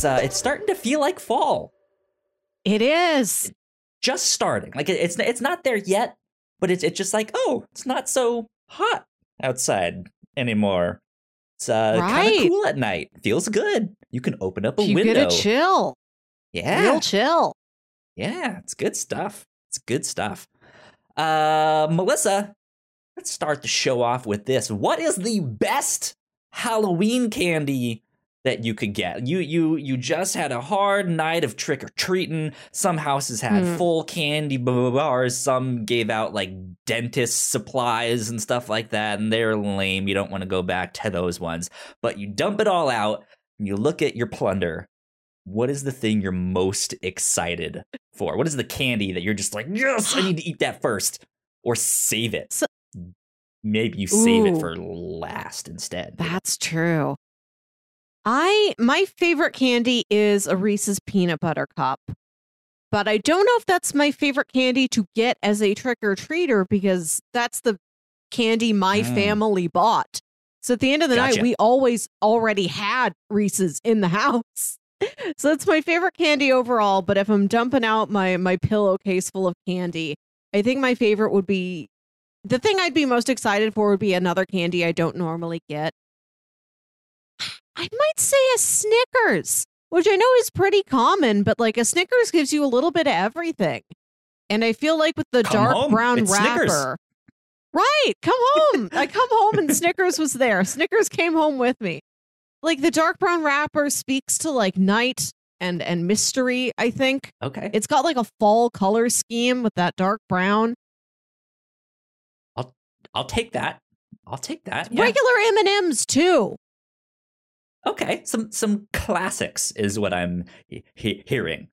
it's uh it's starting to feel like fall. It is. Just starting. Like it's it's not there yet, but it's it's just like oh, it's not so hot outside anymore. It's uh kind of cool at night. Feels good. You can open up a you window. get a chill. yeah, Real chill. yeah, it's good stuff. It's good stuff. Uh, Melissa, let's start the show off with this. What is the best Halloween candy that you could get? You you you just had a hard night of trick or treating. Some houses had Hmm. full candy bars. Some gave out like dentist supplies and stuff like that, and they're lame. You don't want to go back to those ones. But you dump it all out and you look at your plunder. What is the thing you're most excited for? What is the candy that you're just like, yes, I need to eat that first, or save it? So- Maybe you save it for last instead. That's true. I my favorite candy is a Reese's peanut butter cup. But I don't know if that's my favorite candy to get as a trick or treater because that's the candy my Mm. family bought. So at the end of the Gotcha. night, we always already had Reese's in the house. So it's my favorite candy overall. But if I'm dumping out my my pillowcase full of candy, I think my favorite would be the thing I'd be most excited for would be another candy I don't normally get. I might say a Snickers, which I know is pretty common, but like a Snickers gives you a little bit of everything. And I feel like with the Come dark home, brown it's wrapper. Snickers. Right, come home. I come home and Snickers was there. Snickers came home with me. Like the dark brown wrapper speaks to like night and and mystery, I think. Okay. It's got like a fall color scheme with that dark brown. I'll I'll take that. I'll take that. Yeah. Regular M&Ms too. Okay. Some some classics is what I'm he- he- hearing.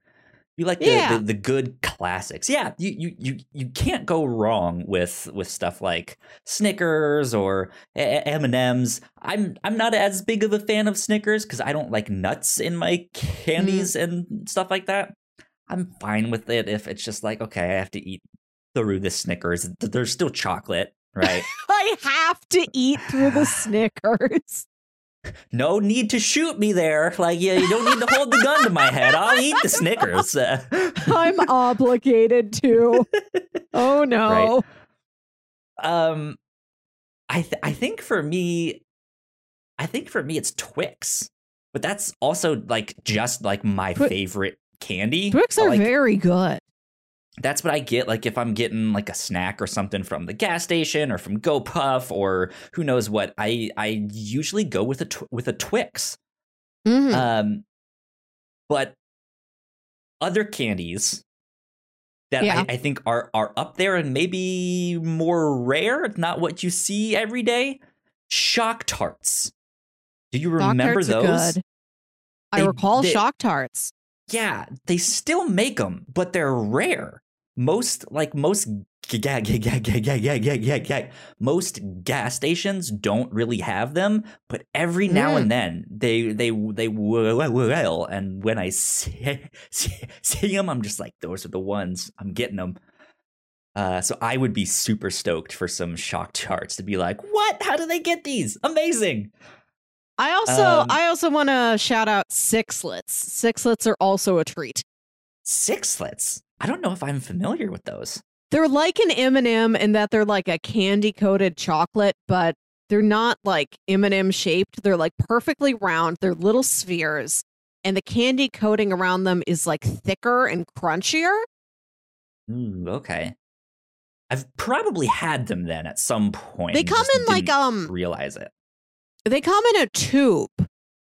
You like the, Yeah. the, the good classics. Yeah, you, you you you can't go wrong with with stuff like Snickers or M and M's. I'm I'm not as big of a fan of Snickers because I don't like nuts in my mm. candies and stuff like that. I'm fine with it if it's just like okay, I have to eat through the Snickers. There's still chocolate, right? I have to eat through the Snickers. No need to shoot me there. Like, yeah, you don't need to hold the gun to my head. I'll eat the Snickers. Uh, I'm obligated to. Oh no. um, I th- I think for me, I think for me it's Twix, but that's also like just like my Twi- favorite candy. Twix are like, very good. That's what I get. Like if I'm getting like a snack or something from the gas station or from GoPuff or who knows what, I I usually go with a tw- with a Twix. Mhm. Um, but other candies that Yeah. I, I think are are up there and maybe more rare, not what you see every day. Shock tarts. Do you Shock remember those? I They- recall they- Shock Tarts. Yeah, they still make them, but they're rare. Most like most g- ga- ga- ga- ga- ga- ga- ga- ga- ga- most gas stations don't really have them, but every now Mm. and then they they they will. will, And when I see, see see them, I'm just like, those are the ones. I'm getting them. Uh, so I would be super stoked for some Shock Tarts to be like, what? How do they get these? Amazing. I also Um, I also want to shout out Sixlets. Sixlets are also a treat. Sixlets. I don't know if I'm familiar with those. They're like an M&M in that they're like a candy coated chocolate, but they're not like M&M shaped. They're like perfectly round. They're little spheres, and the candy coating around them is like thicker and crunchier. Ooh, okay. I've probably had them then at some point. They come in like um realize it. they come in a tube.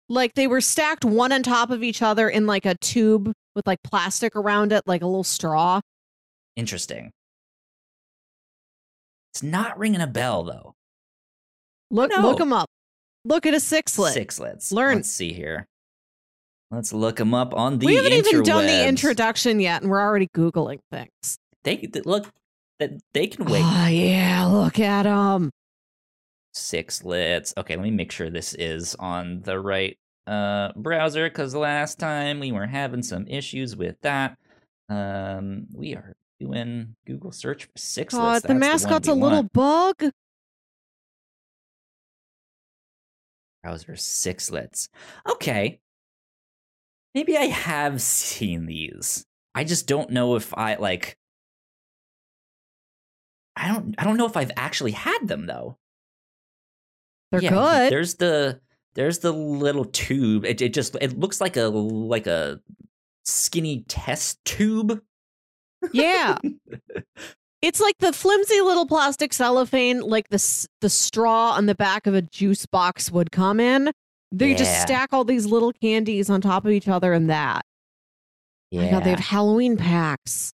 Like they were stacked one on top of each other in like a tube with like plastic around it, like a little straw. Interesting. It's not ringing a bell though. Look No. look them up. Look at a sixlet. Sixlets. Learn. Let's see here. Let's look them up on the. we haven't even done the introduction yet, and we're already googling things. They they- look that they can wait. Oh yeah, look at them. Sixlets. Okay, let me make sure this is on the right uh browser because last time we were having some issues with that. Um, we are doing Google search for. God, That's the mascot's we a little want. bug. browser sixlets. Okay. maybe I have seen these. I just don't know if I like. I don't. I don't know if I've actually had them though. They're Yeah, good. There's the there's the little tube. It, it just it looks like a like a skinny test tube. Yeah. it's like the flimsy little plastic cellophane, like the the straw on the back of a juice box would come in. They just stack all these little candies on top of each other in that. Oh God, they have Halloween packs.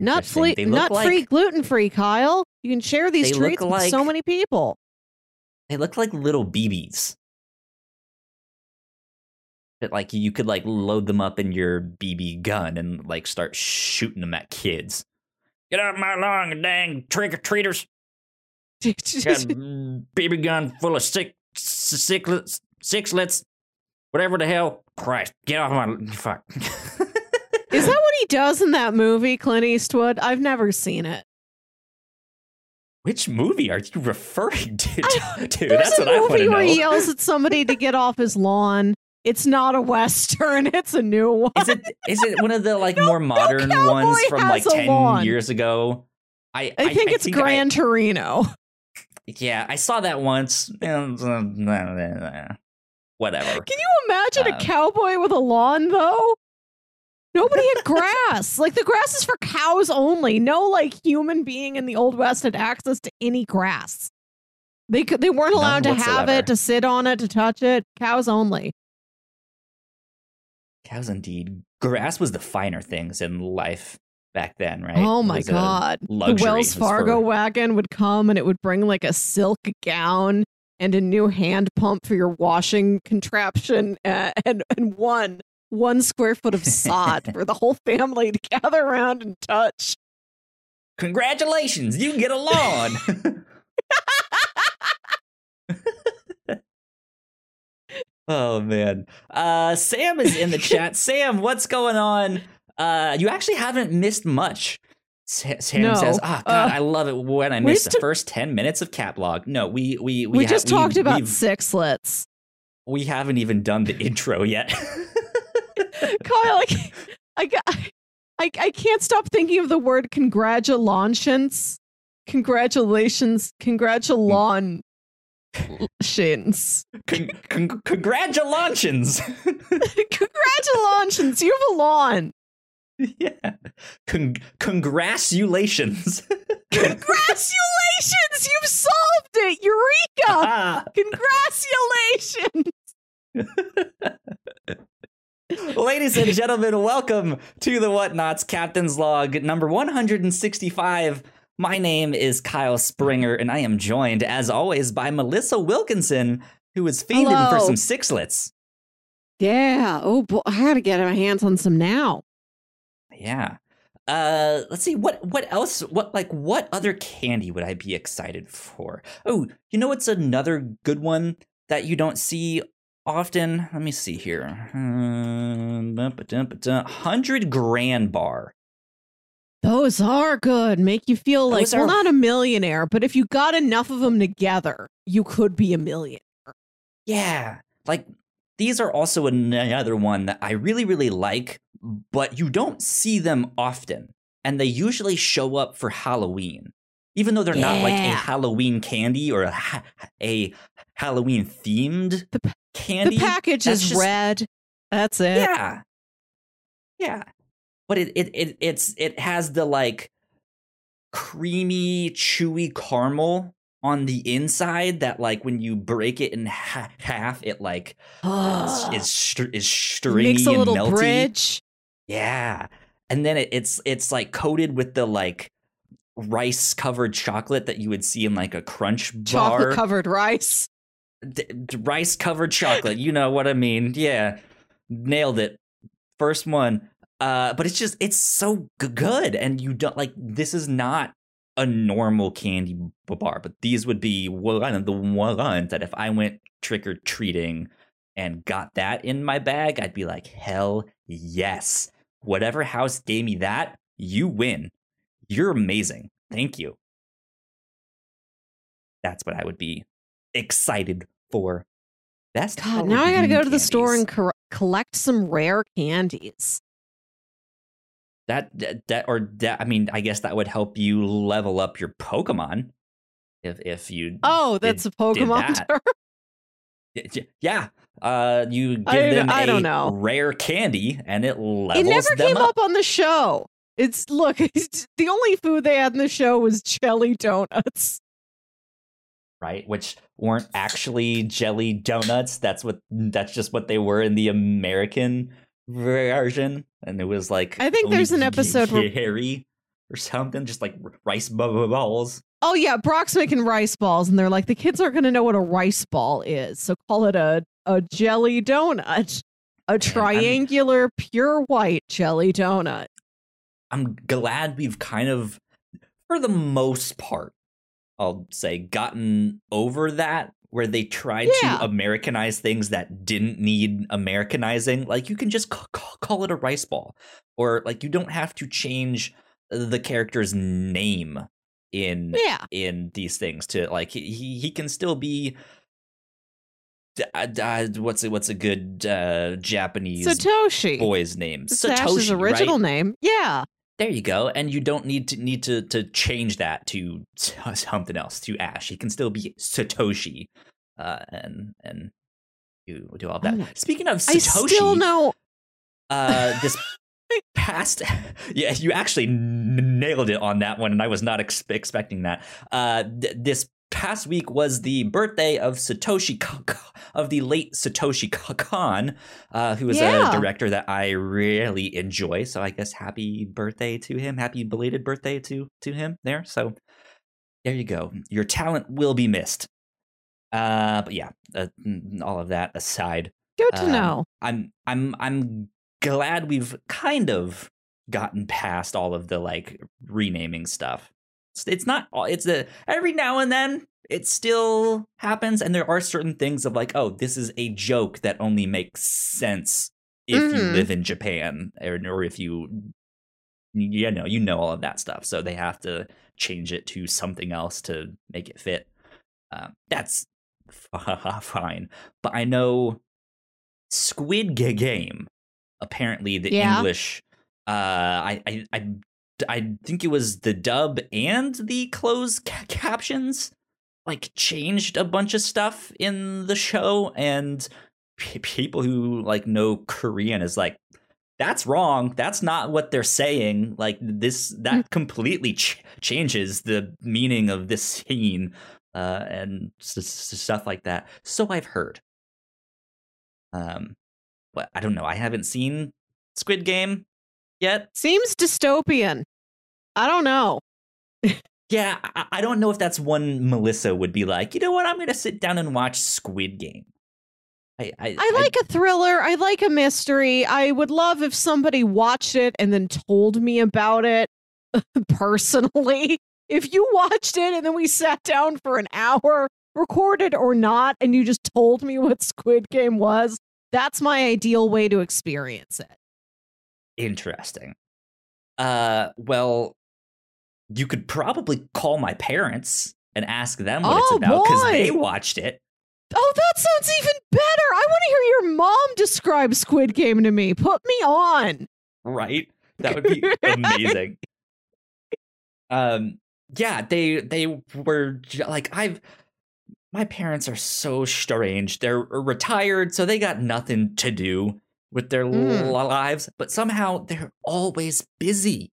Nut free, nut free, like- gluten free. Kyle, you can share these treats with so many people. They look like little BBs. That like you could like load them up in your BB gun and like start shooting them at kids. Get off my lawn, dang trick or treaters! Got BB gun full of sick sixlets, sixlets, whatever the hell. Christ, get off my fuck. Is that what he does in that movie, Clint Eastwood? I've never seen it. Which movie are you referring to? I- Dude, that's what I want to know. where he yells at somebody to get off his lawn. It's not a western. It's a new one. Is it is it one of the like No- more modern cowboy ones from like ten lawn. years ago? I I think it's I- Gran Torino. yeah, I saw that once. Whatever. Can you imagine Um, a cowboy with a lawn though? Nobody had grass. like the grass is for cows only. No like human being in the old west had access to any grass. They could they weren't None allowed to have it, to sit on it, to touch it. Cows only. Cows indeed. Grass was the finer things in life back then, right? Oh my god. The Wells Fargo for- wagon would come and it would bring like a silk gown and a new hand pump for your washing contraption uh, and and one one square foot of sod for the whole family to gather around and touch. Congratulations, you get a lawn. oh man. Uh Sam is in the chat. Sam, what's going on? Uh you actually haven't missed much. Sam No. says, "Ah, God, Uh, I love it when I we miss the to- first ten minutes of Catlog." No, we we we, We, ha- just talked about sixlets. we haven't even done the intro yet. Kyle, I, can't- I, got- I, I can't stop thinking of the word congratulations. Congratulations. Congratulations. Con- con- congratulations. Congratulations. You have a lawn. yeah. Con- congratulations. Congratulations. You've solved it. Eureka. Ah. Congratulations. Ladies and gentlemen, welcome to the Whatnauts Captain's Log number 165. My name is Kyle Springer, and I am joined, as always, by Melissa Wilkinson, who is fiending for Hello. some sixlets. Yeah. Oh, boy. I got to get my hands on some now. Yeah. Uh, let's see what what else what like what other candy would I be excited for? Oh, you know what's another good one that you don't see often? Let me see here. Hmm, Hundred grand bar. Those are good. Make you feel like, Those well, are- not a millionaire, but if you got enough of them together, you could be a millionaire. Yeah, like these are also another one that I really really like, but you don't see them often, and they usually show up for Halloween. Even though they're not like a Halloween candy or a, ha- a Halloween themed The candy, the package is just- red. That's it. yeah, yeah, but it, it it it's it has the like creamy, chewy caramel on the inside that like when you break it in ha- half, it like is is, str- is stringy Makes a little and melty. bridge. Yeah, and then it, it's it's like coated with the like rice covered chocolate that you would see in like a crunch bar. Chocolate covered rice. D- d- rice covered chocolate. You know what I mean? Yeah, nailed it. First one. Uh, but it's just it's so good, and you don't like this is not a normal candy bar, but these would be one of the ones that if I went trick or treating and got that in my bag, I'd be like, hell yes. Whatever house gave me that, you win. You're amazing. Thank you. That's what I would be excited for. Best God, now I gotta go to the store and cor- collect some rare candies. That, that that or that. I mean, I guess that would help you level up your Pokemon if if you Oh, that's a Pokemon that. term. Yeah. Uh, you give I- them I a don't know. rare candy, and it levels It never came up. up on the show. It's look, it's, the only food they had in the show was jelly donuts. right? Which weren't actually jelly donuts. That's what. That's just what they were in the American version, and it was like I think there's an episode where- Harry or something, just like rice balls. Oh yeah, Brock's making rice balls, and they're like, the kids aren't going to know what a rice ball is, so call it a a jelly donut, a triangular pure white jelly donut. I'm glad we've kind of, for the most part, I'll say, gotten over that where they tried Yeah. to Americanize things that didn't need Americanizing. Like you can just ca- ca- call it a rice ball, or like you don't have to change the character's name in Yeah, in these things to like he he he can still be. Uh, uh, what's a, what's a good uh, Japanese Satoshi. boy's name? Satoshi's original right? name. Yeah, There you go. And you don't need to need to to change that to something else to Ash. He can still be Satoshi. Uh and and do do all that. Oh. Speaking of I Satoshi, still know. uh this past yeah, you actually n- nailed it on that one and I was not ex- expecting that. Uh th- this past week was the birthday of Satoshi of the late Satoshi Kon, uh, who is Yeah. a director that I really enjoy. So I guess happy birthday to him. Happy belated birthday to to him there. So there you go. Your talent will be missed. Uh, but yeah, uh, mm, all of that aside, Good to um, know. I'm I'm I'm glad we've kind of gotten past all of the like renaming stuff. It's, not all- it's a every now and then it still happens and there are certain things of like oh this is a joke that only makes sense if you Mhm. live in Japan or, or if you you know you know all of that stuff so they have to change it to something else to make it fit. Um, that's fine, but I know Squid Game. Apparently, the Yeah. English. Uh, I, I I I think it was the dub and the closed ca- captions like changed a bunch of stuff in the show, and p- people who like know Korean is like. That's wrong. That's not what they're saying. Like this, that completely ch- changes the meaning of this scene, uh, and s- s- stuff like that. So I've heard. Um, but I don't know. I haven't seen Squid Game yet. Seems dystopian. I don't know. Yeah, I, I don't know if that's one Melissa would be like. You know what? I'm gonna sit down and watch Squid Game. I I, I like a thriller. I like a mystery. I would love if somebody watched it and then told me about it personally. If you watched it and then we sat down for an hour, recorded or not, and you just told me what Squid Game was, that's my ideal way to experience it. interesting. Uh, well, you could probably call my parents and ask them what Oh, it's about because they watched it. Oh, that sounds even better. I want to hear your mom describe Squid Game to me. Put me on. right? That would be amazing. Um, yeah, they they were like I've. My parents are so strange. They're retired, so they got nothing to do with their Mm. lives, but somehow they're always busy.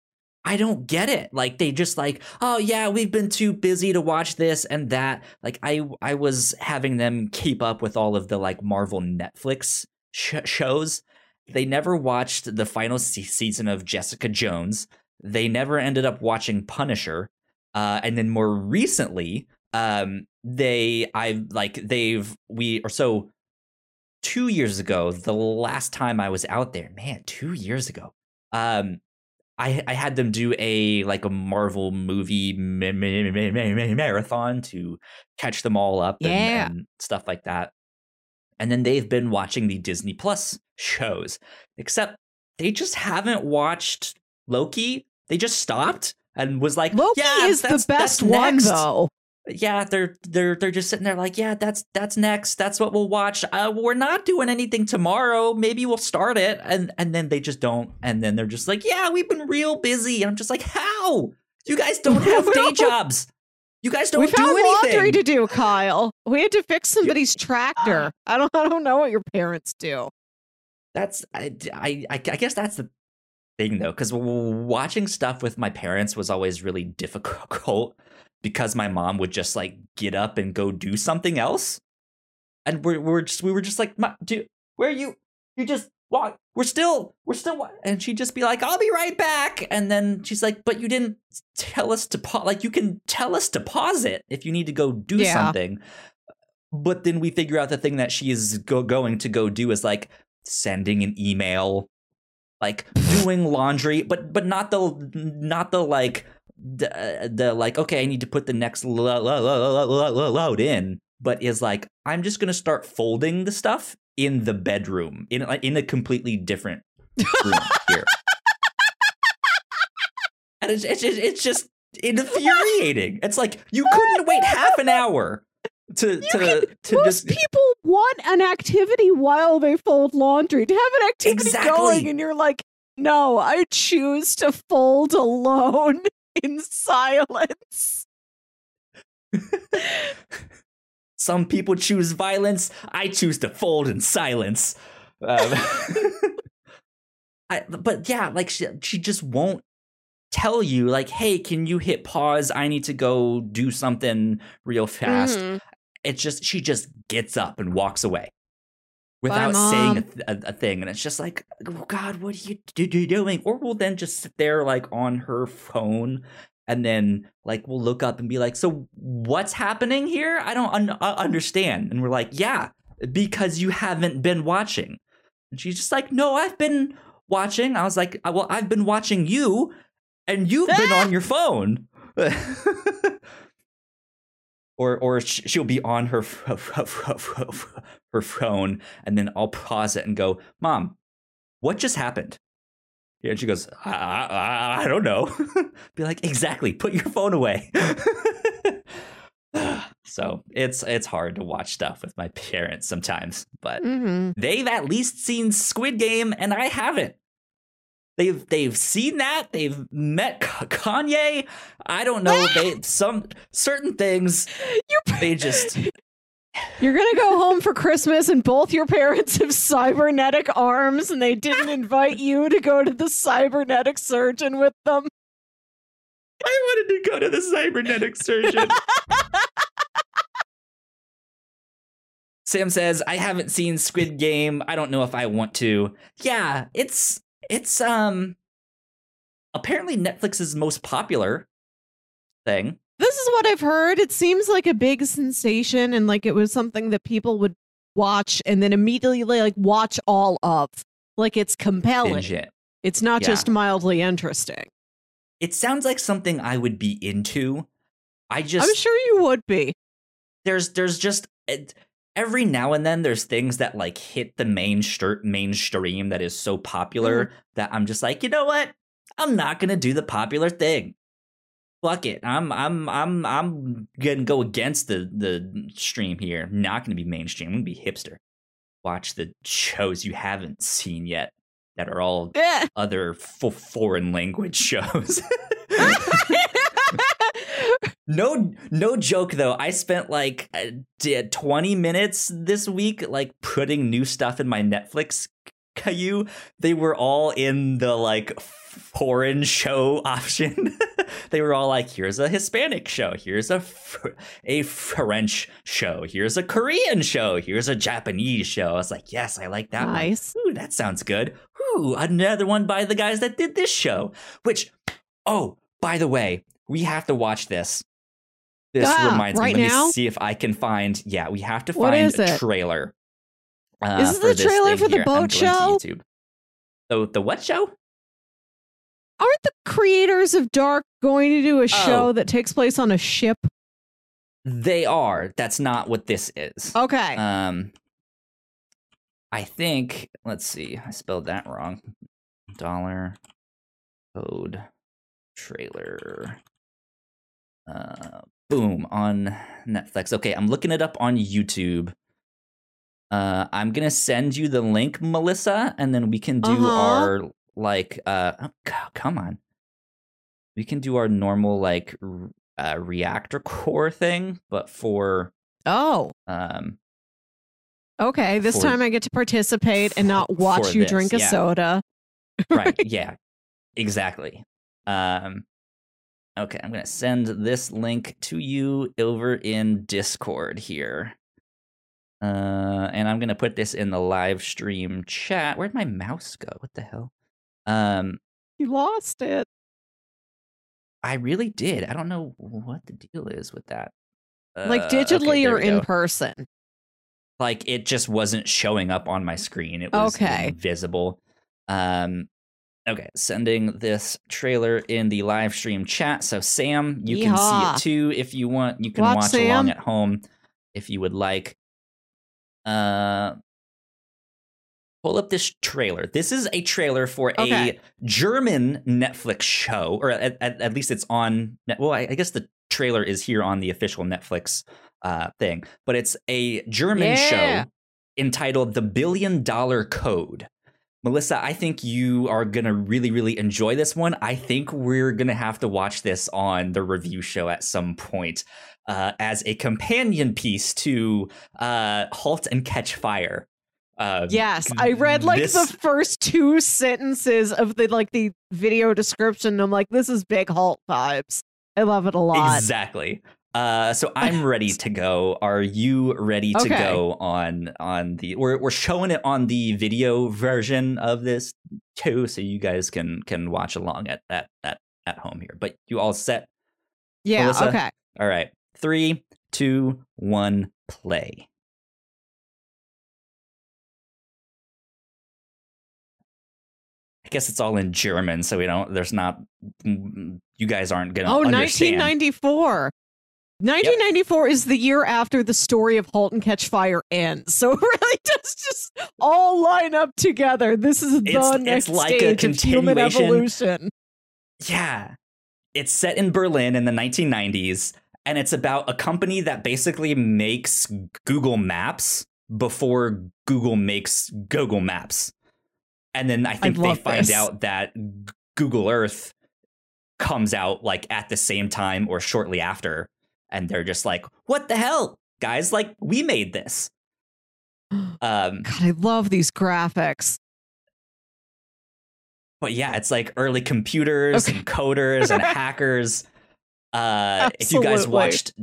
I don't get it. Like they just like, oh yeah, we've been too busy to watch this and that. Like I I was having them keep up with all of the like Marvel Netflix sh- shows. They never watched the final se- season of Jessica Jones. They never ended up watching Punisher. Uh, and then more recently, um, they I've like they've we or so two years ago, the last time I was out there, man, two years ago. Um, I I had them do a like a Marvel movie ma- ma- ma- ma- ma- marathon to catch them all up and, Yeah. and stuff like that. And then they've been watching the Disney Plus shows, except they just haven't watched Loki. They just stopped and was like, Loki yeah, is the best one, next." though. Yeah, they're they're they're just sitting there like, yeah, that's that's next. That's what we'll watch. Uh, we're not doing anything tomorrow. Maybe we'll start it, and and then they just don't. And then they're just like, yeah, we've been real busy. And I'm just like, how? You guys don't have day jobs. You guys don't we found do anything. laundry to do, Kyle. We had to fix somebody's tractor. I don't. I don't know what your parents do. That's I I I guess that's the thing though, because watching stuff with my parents was always really difficult because my mom would just like get up and go do something else. And we're, we're just, we were just like, dude, where are you? You just walk. We're still, we're still, and she'd just be like, I'll be right back. And then she's like, but you didn't tell us to pause. Like, you can tell us to pause it if you need to go do yeah. something. But then we figure out the thing that she is go- going to go do is like sending an email, like doing laundry, but but not the not the like the, uh, the like okay i need to put the next lo- lo- lo- load in but is like i'm just gonna start folding the stuff in the bedroom in in a completely different room here. And it's, it's, it's just infuriating. It's like you couldn't wait half an hour to you to can, to most just people want an activity while they fold laundry. To have an activity exactly. going and you're like no i choose to fold alone in silence. Some people choose violence. I choose to fold in silence. Um, I, but yeah, like she, she just won't tell you, like, hey, can you hit pause? I need to go do something real fast. Mm-hmm. It's just, she just gets up and walks away without Bye, saying a, a, a, thing. And it's just like, oh God, what are you do, doing? Or we'll then just sit there like on her phone and then like we'll look up and be like, so what's happening here? I don't un- uh, understand. And we're like, yeah, because you haven't been watching. And she's just like, no, I've been watching. I was like, uh, well, I've been watching you and you've been on your phone. or or she'll be on her her phone and then I'll pause it and go, "Mom, what just happened?" And she goes, "I, I, I don't know." be like, "Exactly. Put your phone away." so it's it's hard to watch stuff with my parents sometimes, but mm-hmm. they've at least seen Squid Game and I haven't. They've they've seen that. They've met Kanye. I don't know. they some certain things. You're, they just. You're gonna go home for Christmas, and both your parents have cybernetic arms, and they didn't invite you to go to the cybernetic surgeon with them. I wanted to go to the cybernetic surgeon. Sam says, I haven't seen Squid Game. I don't know if I want to. Yeah, it's it's um apparently Netflix's most popular thing. This is what I've heard. It seems like a big sensation and like it was something that people would watch and then immediately like watch all of. Like it's compelling. It. It's not yeah. just mildly interesting. It sounds like something I would be into. I just I'm sure you would be. There's there's just it, every now and then there's things that like hit the main st- mainstream that is so popular mm. that I'm just like, you know what? I'm not gonna do the popular thing. Fuck it. I'm I'm I'm I'm gonna go against the the stream here. Not gonna be mainstream. I'm gonna be hipster. Watch the shows you haven't seen yet that are all yeah. other f- foreign language shows. no no joke though. I spent like uh, 20 minutes this week like putting new stuff in my netflix queue. They were all in the like foreign show option. They were all like here's a hispanic show. Here's a a french show. Here's a korean show. Here's a japanese show. I was like yes i like that nice. One. Ooh, that sounds good. Ooh, another one by the guys that did this show which oh by the way we have to watch this this ah, reminds right me. Let now? me see if I can find. Yeah, we have to find a trailer. Uh, is this the trailer for the boat show? The the what show? Aren't the creators of Dark going to do a show oh. that takes place on a ship? They are. That's not what this is. Okay. Um, I think. Let's see. I spelled that wrong. Dollar code trailer. Uh, boom on Netflix. Okay, I'm looking it up on YouTube. Uh, I'm gonna send you the link, Melissa, and then we can do Uh-huh. our like. Uh, oh, come on, we can do our normal like uh, reactor core thing, but for Oh, um, okay. This For- time I get to participate and not watch you this, drink a yeah. soda. right yeah exactly um okay i'm gonna send this link to you over in discord here. Uh and i'm gonna put this in the live stream chat. Where'd my mouse go? What the hell? Um You lost it. i really did. I don't know what the deal is with that. Like Uh, okay, digitally there or in person. like it just wasn't showing up on my screen. It was Okay. invisible. Um okay sending this trailer in the live stream chat. So sam you can see it too if you want. You can Watch watch, along at home if you would like. Uh pull up this trailer. This is a trailer for Okay. a german netflix show or at, at, at least it's on Net- well I, I guess the trailer is here on the official netflix uh thing but it's a german Yeah. show entitled the billion dollar code melissa i think you are gonna really really enjoy this one i think we're gonna have to watch this on the review show at some point uh, as a companion piece to uh, halt and catch fire uh, Yes, I read like this- the first two sentences of the like the video description. And I'm like, this is big Halt vibes. I love it a lot. Exactly. Uh, so I'm ready to go. Are you ready to Okay. go on on the? We're we're showing it on the video version of this too, so you guys can can watch along at at at, at home here. But you all set? Yeah. Melissa? Okay. All right. Three, two, one, play. I guess it's all in German, so we don't. There's not. You guys aren't gonna. Oh, understand. 1994. 1994 is the year after the story of Halt and Catch Fire ends. So it really does just all line up together. This is the It's- it's next like a stage of human evolution. Yeah. It's set in Berlin in the 1990s, and it's about a company that basically makes Google Maps before Google makes Google Maps. And then I think they love find this. out that Google Earth comes out like at the same time or shortly after. And they're just like, what the hell, guys? Like, we made this. Um, God, I love these graphics. But yeah, it's like early computers Okay. and coders and hackers. Uh, if you guys watched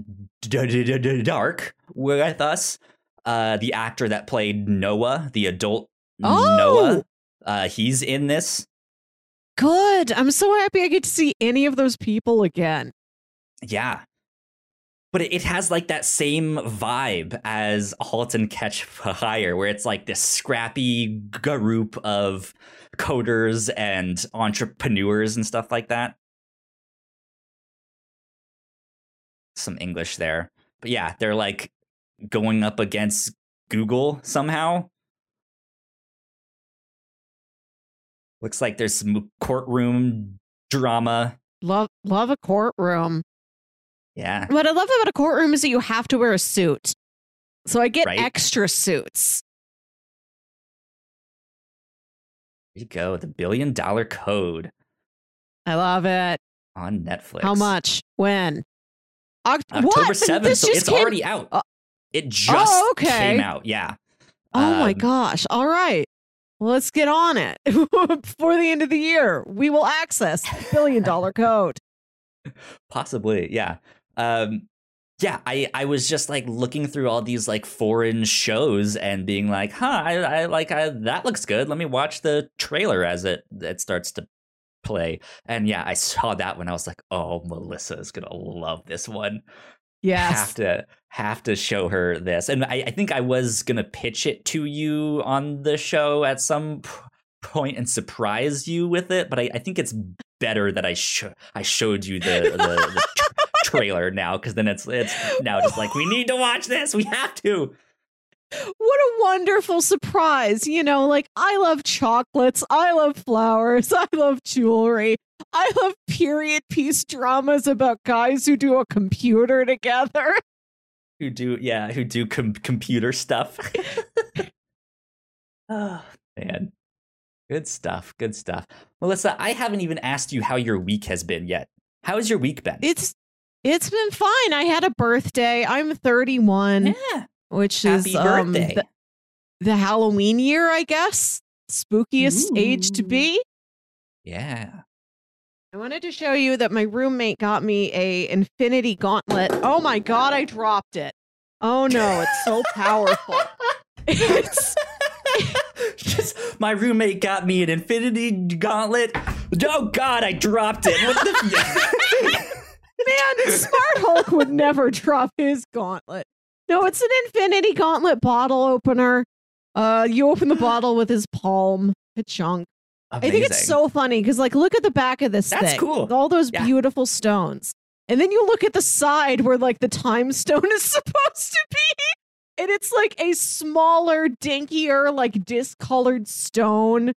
Dark with us, uh, the actor that played Noah, the adult Oh! Noah, uh, he's in this. Good. I'm so happy I get to see any of those people again. Yeah. But it, has like that same vibe as Halt and Catch Fire, where it's like this scrappy group of coders and entrepreneurs and stuff like that. Some English there. But yeah, they're like going up against Google somehow. Looks like there's some courtroom drama. Love love a courtroom. Yeah. What I love about a courtroom is that you have to wear a suit. So I get Right. extra suits. There you go. The billion dollar code I love it. on Netflix. How much? When? Oct- October what? 7th. This So it's came- already out. Uh, it just okay. came out. Yeah. Oh my Um, gosh. All right. Well, let's get on it. Before the end of the year, we will access the billion dollar code. Possibly. Yeah. Um, yeah, I, I was just like looking through all these like foreign shows and being like, huh, I, I like I, that looks good. Let me watch the trailer as it it starts to play. And yeah, I saw that when I was like, oh, Melissa is gonna love this one. Yes. have to have to show her this and I, I think i was gonna pitch it to you on the show at some point and surprise you with it but i, I think it's better that i sh- i showed you the the, the trailer now because then it's it's now just like we need to watch this we have to What a wonderful surprise. You know, like I love chocolates, I love flowers, I love jewelry. I love period piece dramas about guys who do a computer together. Who do yeah, who do com- computer stuff. oh, man. Good stuff. Good stuff. Melissa, I haven't even asked you how your week has been yet. How has your week been? It's it's been fine. I had a birthday. I'm 31, yeah. which Happy is um, the, the Halloween year, I guess. Spookiest age to be. Yeah. I wanted to show you that my roommate got me a Infinity Gauntlet. Oh my god, I dropped it. Oh no, it's so powerful. It's Just my roommate got me an infinity gauntlet. Oh god, I dropped it. What the man, Smart Hulk would never drop his gauntlet. No, it's an Infinity Gauntlet bottle opener. Uh, you open the bottle with his palm, a chunk. I think it's so funny because, like, look at the back of this That's thing. cool. All those Yeah. beautiful stones. And then you look at the side where, like, the time stone is supposed to be. And it's like a smaller, dinkier, like discolored stone.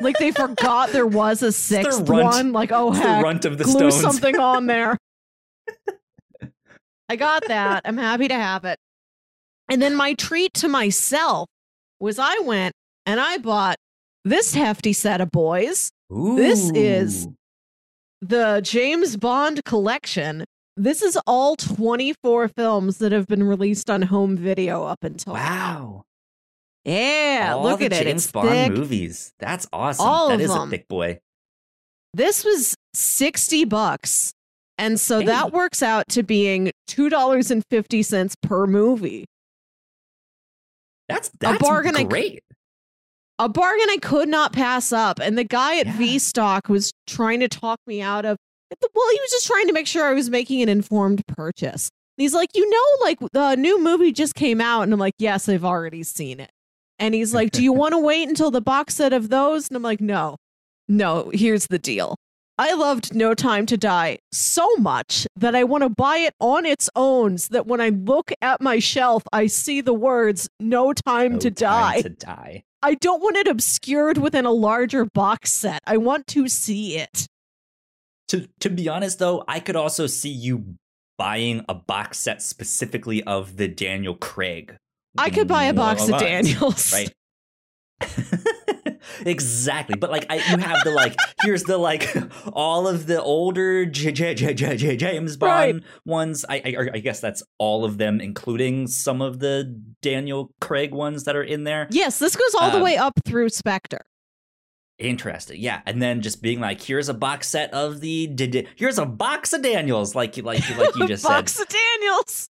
Like they forgot there was a sixth runt. one. Like, oh It's the heck, runt of the glue stones. something on there. I got that. I'm happy to have it. And then my treat to myself was I went and I bought this hefty set of boys, This is- the James Bond collection. This is all 24 films that have been released on home video up until now. Yeah, All look at it. James It's Bond thick. movies. That's awesome. All That of is a them. thick boy. This was 60 bucks. And so Hey. that works out to being $2.50 per movie. That's that's bargain great. a bargain I could not pass up. And the guy at Yeah. V Stock was trying to talk me out of. Well, he was just trying to make sure I was making an informed purchase. And he's like, you know, like the new movie just came out, and I'm like, yes, I've already seen it. And he's like, do you want to wait until the box set of those? And I'm like, no, no. Here's the deal. I loved No Time to Die so much that I want to buy it on its own so that when I look at my shelf, I see the words No Time No to time Die. To die. I don't want it obscured within a larger box set. I want to see it. To to be honest though, I could also see you buying a box set specifically of the Daniel Craig. I could buy a box of Daniels. Right. exactly, but like I, you have the like here's the like all of the older J- J- J- J- J- James Bond Right. ones. I, I I guess that's all of them, including some of the Daniel Craig ones that are in there. Yes, this goes all the Um, way up through Spectre. Interesting, yeah. And then just being like, here's a box set of the, d- d- here's a box of Daniels, like you like you like you just said, box of Daniels.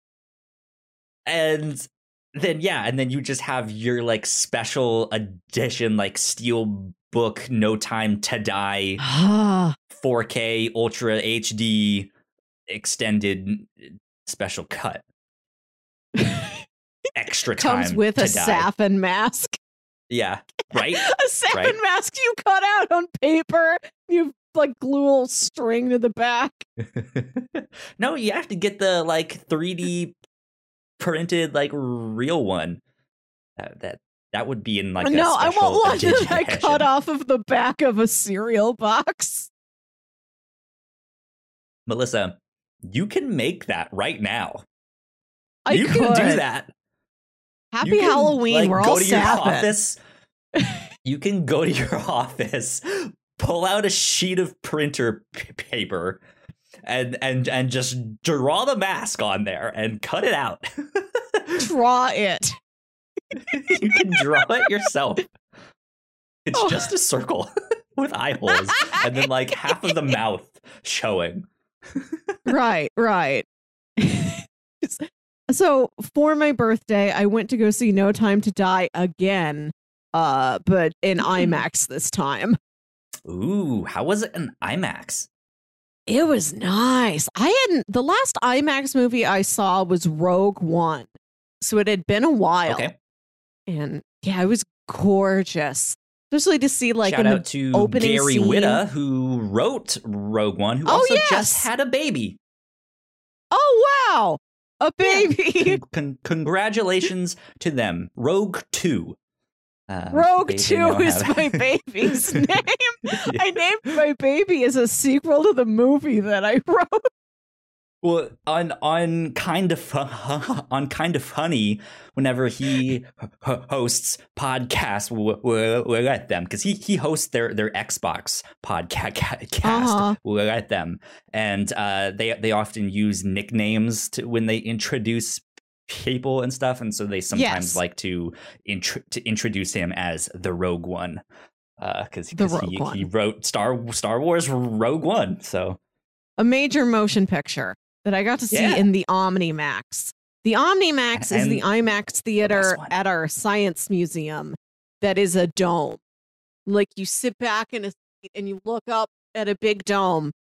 and then yeah, and then you just have your like special edition, like steel book, no time to die, Ah, 4K Ultra HD extended special cut, extra time comes with a die. Safin mask. Yeah, right. A Safin Right. mask you cut out on paper. You like glue a little string to the back. no, you have to get the like 3D printed like real one. That that, that would be in like no, I special want that I cut off of the back of a cereal box. Melissa, you can make that right now. I you could. can do that. Happy can, Halloween. like, We're all office. you can go to your office, pull out a sheet of printer p- paper, and and and just draw the mask on there and cut it out. Draw it. you can draw it yourself. It's Oh. just a circle with eye holes and then like half of the mouth showing. right, right. so for my birthday, I went to go see No Time to Die again, uh, but in IMAX this time. Ooh, how was it in IMAX? It was nice. I hadn't the last IMAX movie I saw was Rogue One. So it had been a while. Okay. And yeah, it was gorgeous. Especially to see like Shout the out to opening Gary scene- Whitta, who wrote Rogue One, who Oh, also yes. just had a baby. Oh wow. A Yeah. baby. Con- con- congratulations to them. Rogue 2. Um, Rogue 2 is to- my baby's name. Yeah. I named my baby as a sequel to the movie that I wrote. Well, on on kind of on kind of funny, whenever he hosts podcasts w- w- w- at them because he he hosts their their Xbox podcast cast Uh-huh. w- at them, and uh, they they often use nicknames to when they introduce people and stuff, and so they sometimes Yes. like to intr- to introduce him as the Rogue One uh, because The he, he wrote Star Star Wars Rogue One, so A major motion picture that I got to see Yeah. in the OmniMax. The OmniMax is the IMAX theater one. at our science museum that is a dome. Like you sit back in a seat and you look up at a big dome,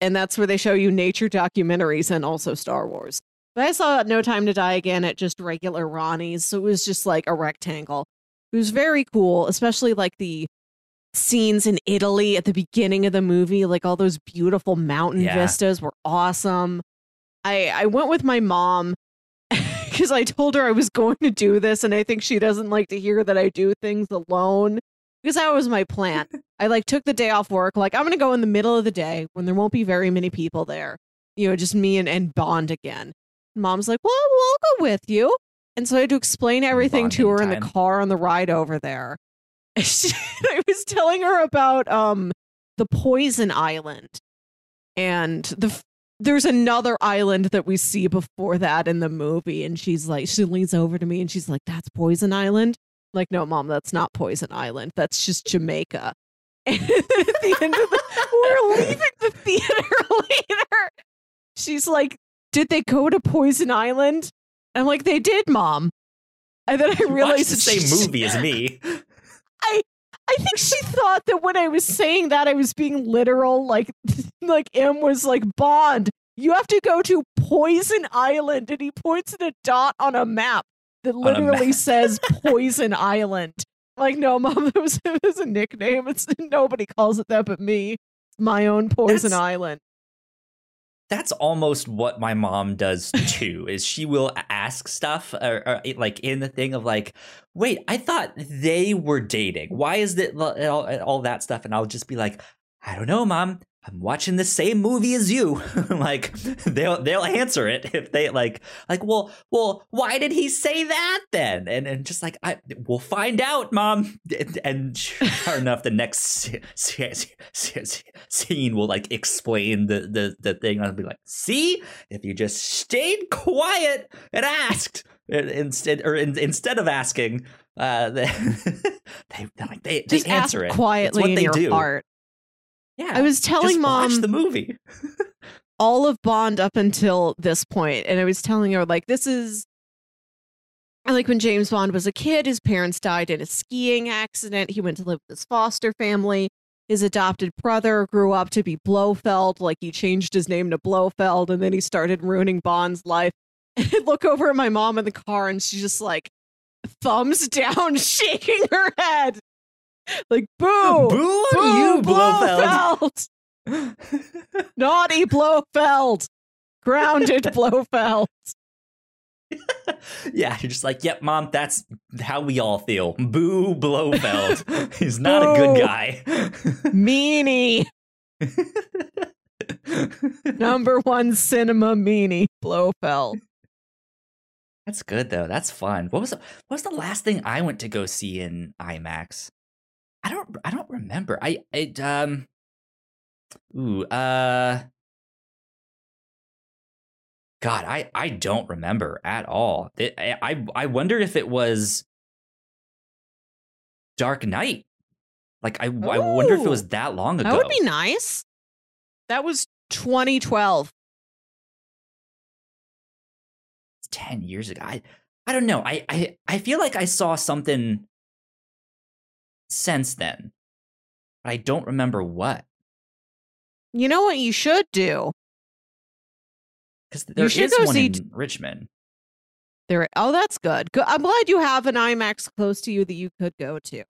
and that's where they show you nature documentaries and also Star Wars. But I saw No Time to Die again at just regular Ronnie's, so it was just like a rectangle. It was very cool, especially like the scenes in Italy at the beginning of the movie, like all those beautiful mountain Yeah. vistas were awesome. I I went with my mom because I told her I was going to do this, and I think she doesn't like to hear that I do things alone. Because that was my plan. I like took the day off work. Like I'm gonna go in the middle of the day when there won't be very many people there. You know, just me and, and Bond again. Mom's like, well, we'll go with you. And so I had to explain everything to her in the car on the ride over there. She- I was telling her about um the Poison Island, and the there's another island that we see before that in the movie, and she's like, she leans over to me and she's like, "That's Poison Island." I'm like, no, mom, that's not Poison Island. That's just Jamaica. And at the end of the, we're leaving the theater later. She's like, "Did they go to Poison Island?" I'm like, "They did, mom." And then I realized the same movie as me. I I think she thought that when I was saying that I was being literal, like like M was like Bond. You have to go to Poison Island, and he points at a dot on a map that literally says Poison Island. Like, no, mom, that was, it was a nickname. It's nobody calls it that but me. It's my own Poison That's- Island. That's almost what my mom does too. is she will ask stuff or, or like in the thing of like, wait, I thought they were dating. Why is it all, all that stuff? And I'll just be like, I don't know, mom. I'm watching the same movie as you. like they'll they'll answer it if they like like well well why did he say that then and and just like I we'll find out, mom. And, and sure enough, the next scene will like explain the the the thing. I'll be like, see, if you just stayed quiet and asked instead or in, instead of asking, uh, they they like they, Just answer it quietly It's what in they do. heart. Yeah, I was telling mom watch the movie. all of Bond up until this point, and I was telling her like this is like when James Bond was a kid, his parents died in a skiing accident. He went to live with his foster family. His adopted brother grew up to be Blofeld, like he changed his name to Blofeld, and then he started ruining Bond's life. And I look over at my mom in the car, and she's just like thumbs down, shaking her head, like boo, Boo on you, Blofeld. Blofeld. Naughty Blofeld. Grounded Blofeld. yeah, you're just like, yep, mom, that's how we all feel. Boo Blofeld. He's not a good guy. Meanie. Number one cinema meanie. Blofeld. That's good though. That's fun. What was the, what was the last thing I went to go see in IMAX? I don't I don't remember. I it um ooh uh God, I I don't remember at all. It, I I wonder if it was Dark Knight. Like I I wonder if it was that long ago. That would be nice. That was 2012. It's 10 years ago. I I don't know. I I I feel like I saw something since then. But I don't remember what. You know what you should do? Because there is should go one see in t- Richmond. There. Oh, that's good. Good. I'm glad you have an IMAX close to you that you could go to.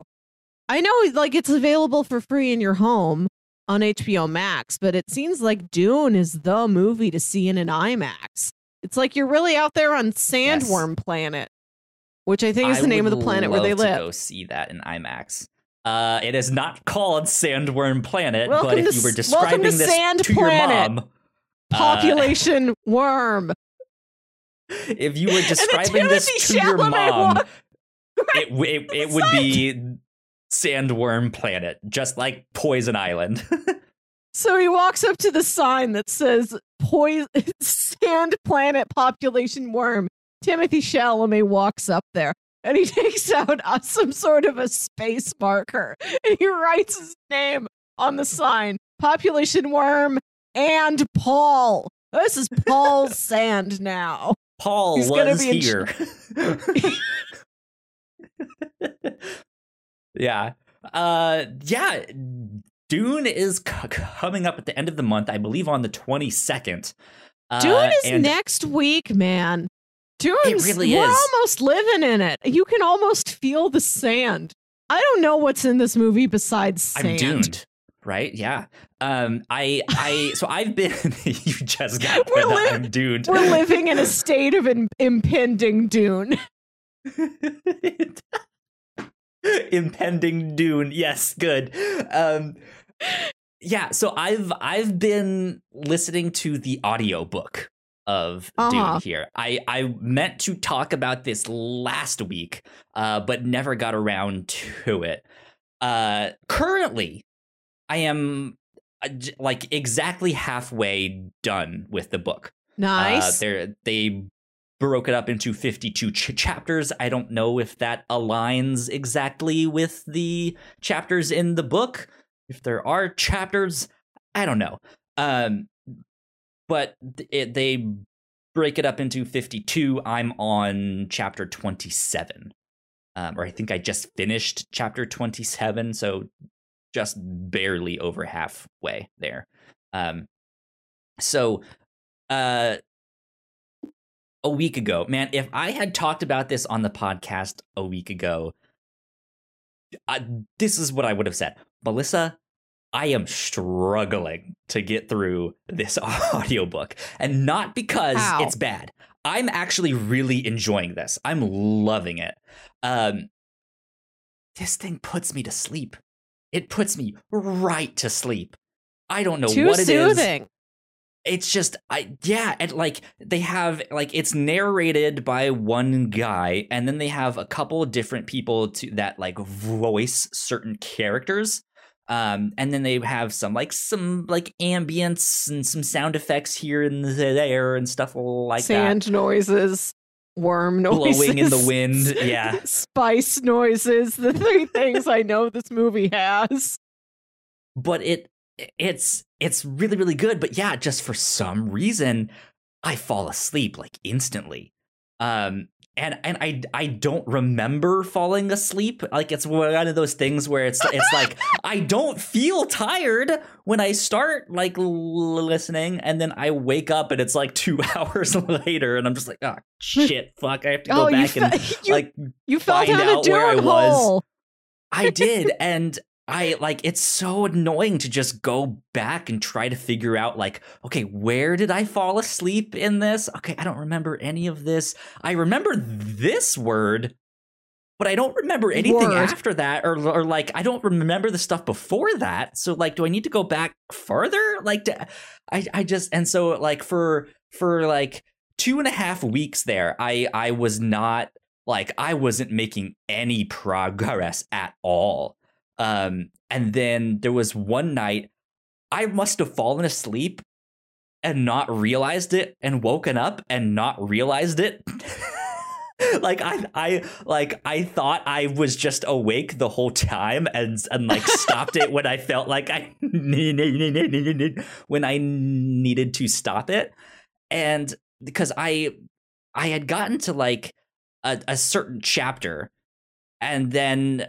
I know, like it's available for free in your home on HBO Max, but it seems like Dune is the movie to see in an IMAX. It's like you're really out there on Sandworm Planet, which I think is I the name of the planet where they live. Go see that in IMAX. Uh, it is not called Sandworm Planet, Welcome but if you were describing to this Sand to Planet. your mom, uh, Population worm. if you were describing this to your mom, walk- it, it, it would be Sandworm Planet, just like Poison Island. So he walks up to the sign that says "Poison Sand Planet Population Worm." Timothée Chalamet walks up there and he takes out uh, some sort of a space marker and he writes his name on the sign: Population Worm and Paul. This is Paul's sand now. Paul He's gonna was be here. yeah. Uh yeah, Dune is c- coming up at the end of the month, I believe on the 22nd. Uh, Dune is and next week, man. Dune's really we're is. almost living in it. You can almost feel the sand. I don't know what's in this movie besides sand. I'm doomed. Right? Yeah. Um I I so I've been you just got We're li- I'm doomed. We're living in a state of im- impending Dune. impending dune yes good um yeah so i've i've been listening to the audiobook of Uh-huh. dune here i i meant to talk about this last week uh but never got around to it uh currently i am uh, j- like exactly halfway done with the book Nice. uh, they're, they broke it up into 52 ch- chapters. I don't know if that aligns exactly with the chapters in the book. If there are chapters, I don't know. Um, but it, they break it up into 52. I'm on chapter 27. Um, or I think I just finished chapter 27. So just barely over halfway there. Um, so uh a week ago man if i had talked about this on the podcast a week ago I, this is what i would have said melissa i am struggling to get through this audiobook and not because How? it's bad i'm actually really enjoying this i'm loving it um this thing puts me to sleep it puts me right to sleep i don't know Too what it is soothing. it's just I yeah, and like they have like it's narrated by one guy, and then they have a couple of different people to that like voice certain characters. Um, and then they have some like some like ambience and some sound effects here and there and stuff like that. Sand noises, worm noises, Blowing in the wind. Yeah. spice noises. The three things I know this movie has. but it it's it's really really good but yeah just for some reason i fall asleep like instantly um and and i i don't remember falling asleep like it's one of those things where it's it's like i don't feel tired when i start like l- listening and then i wake up and it's like 2 hours later and i'm just like oh shit fuck i have to go oh, back and fe- you, like you fell find down a out where I was. hole. I did, and I like it's so annoying to just go back and try to figure out like, okay, where did I fall asleep in this? Okay, I don't remember any of this. I remember this word, but I don't remember anything Word. after that, or or like I don't remember the stuff before that. So like, do I need to go back further? Like, to, I I just and so like for for like two and a half weeks there, I I was not like I wasn't making any progress at all. Um, and then there was one night I must have fallen asleep and not realized it and woken up and not realized it. like I I like I thought I was just awake the whole time and and like stopped it when I felt like I when I needed to stop it. And because I I had gotten to like a, a certain chapter and then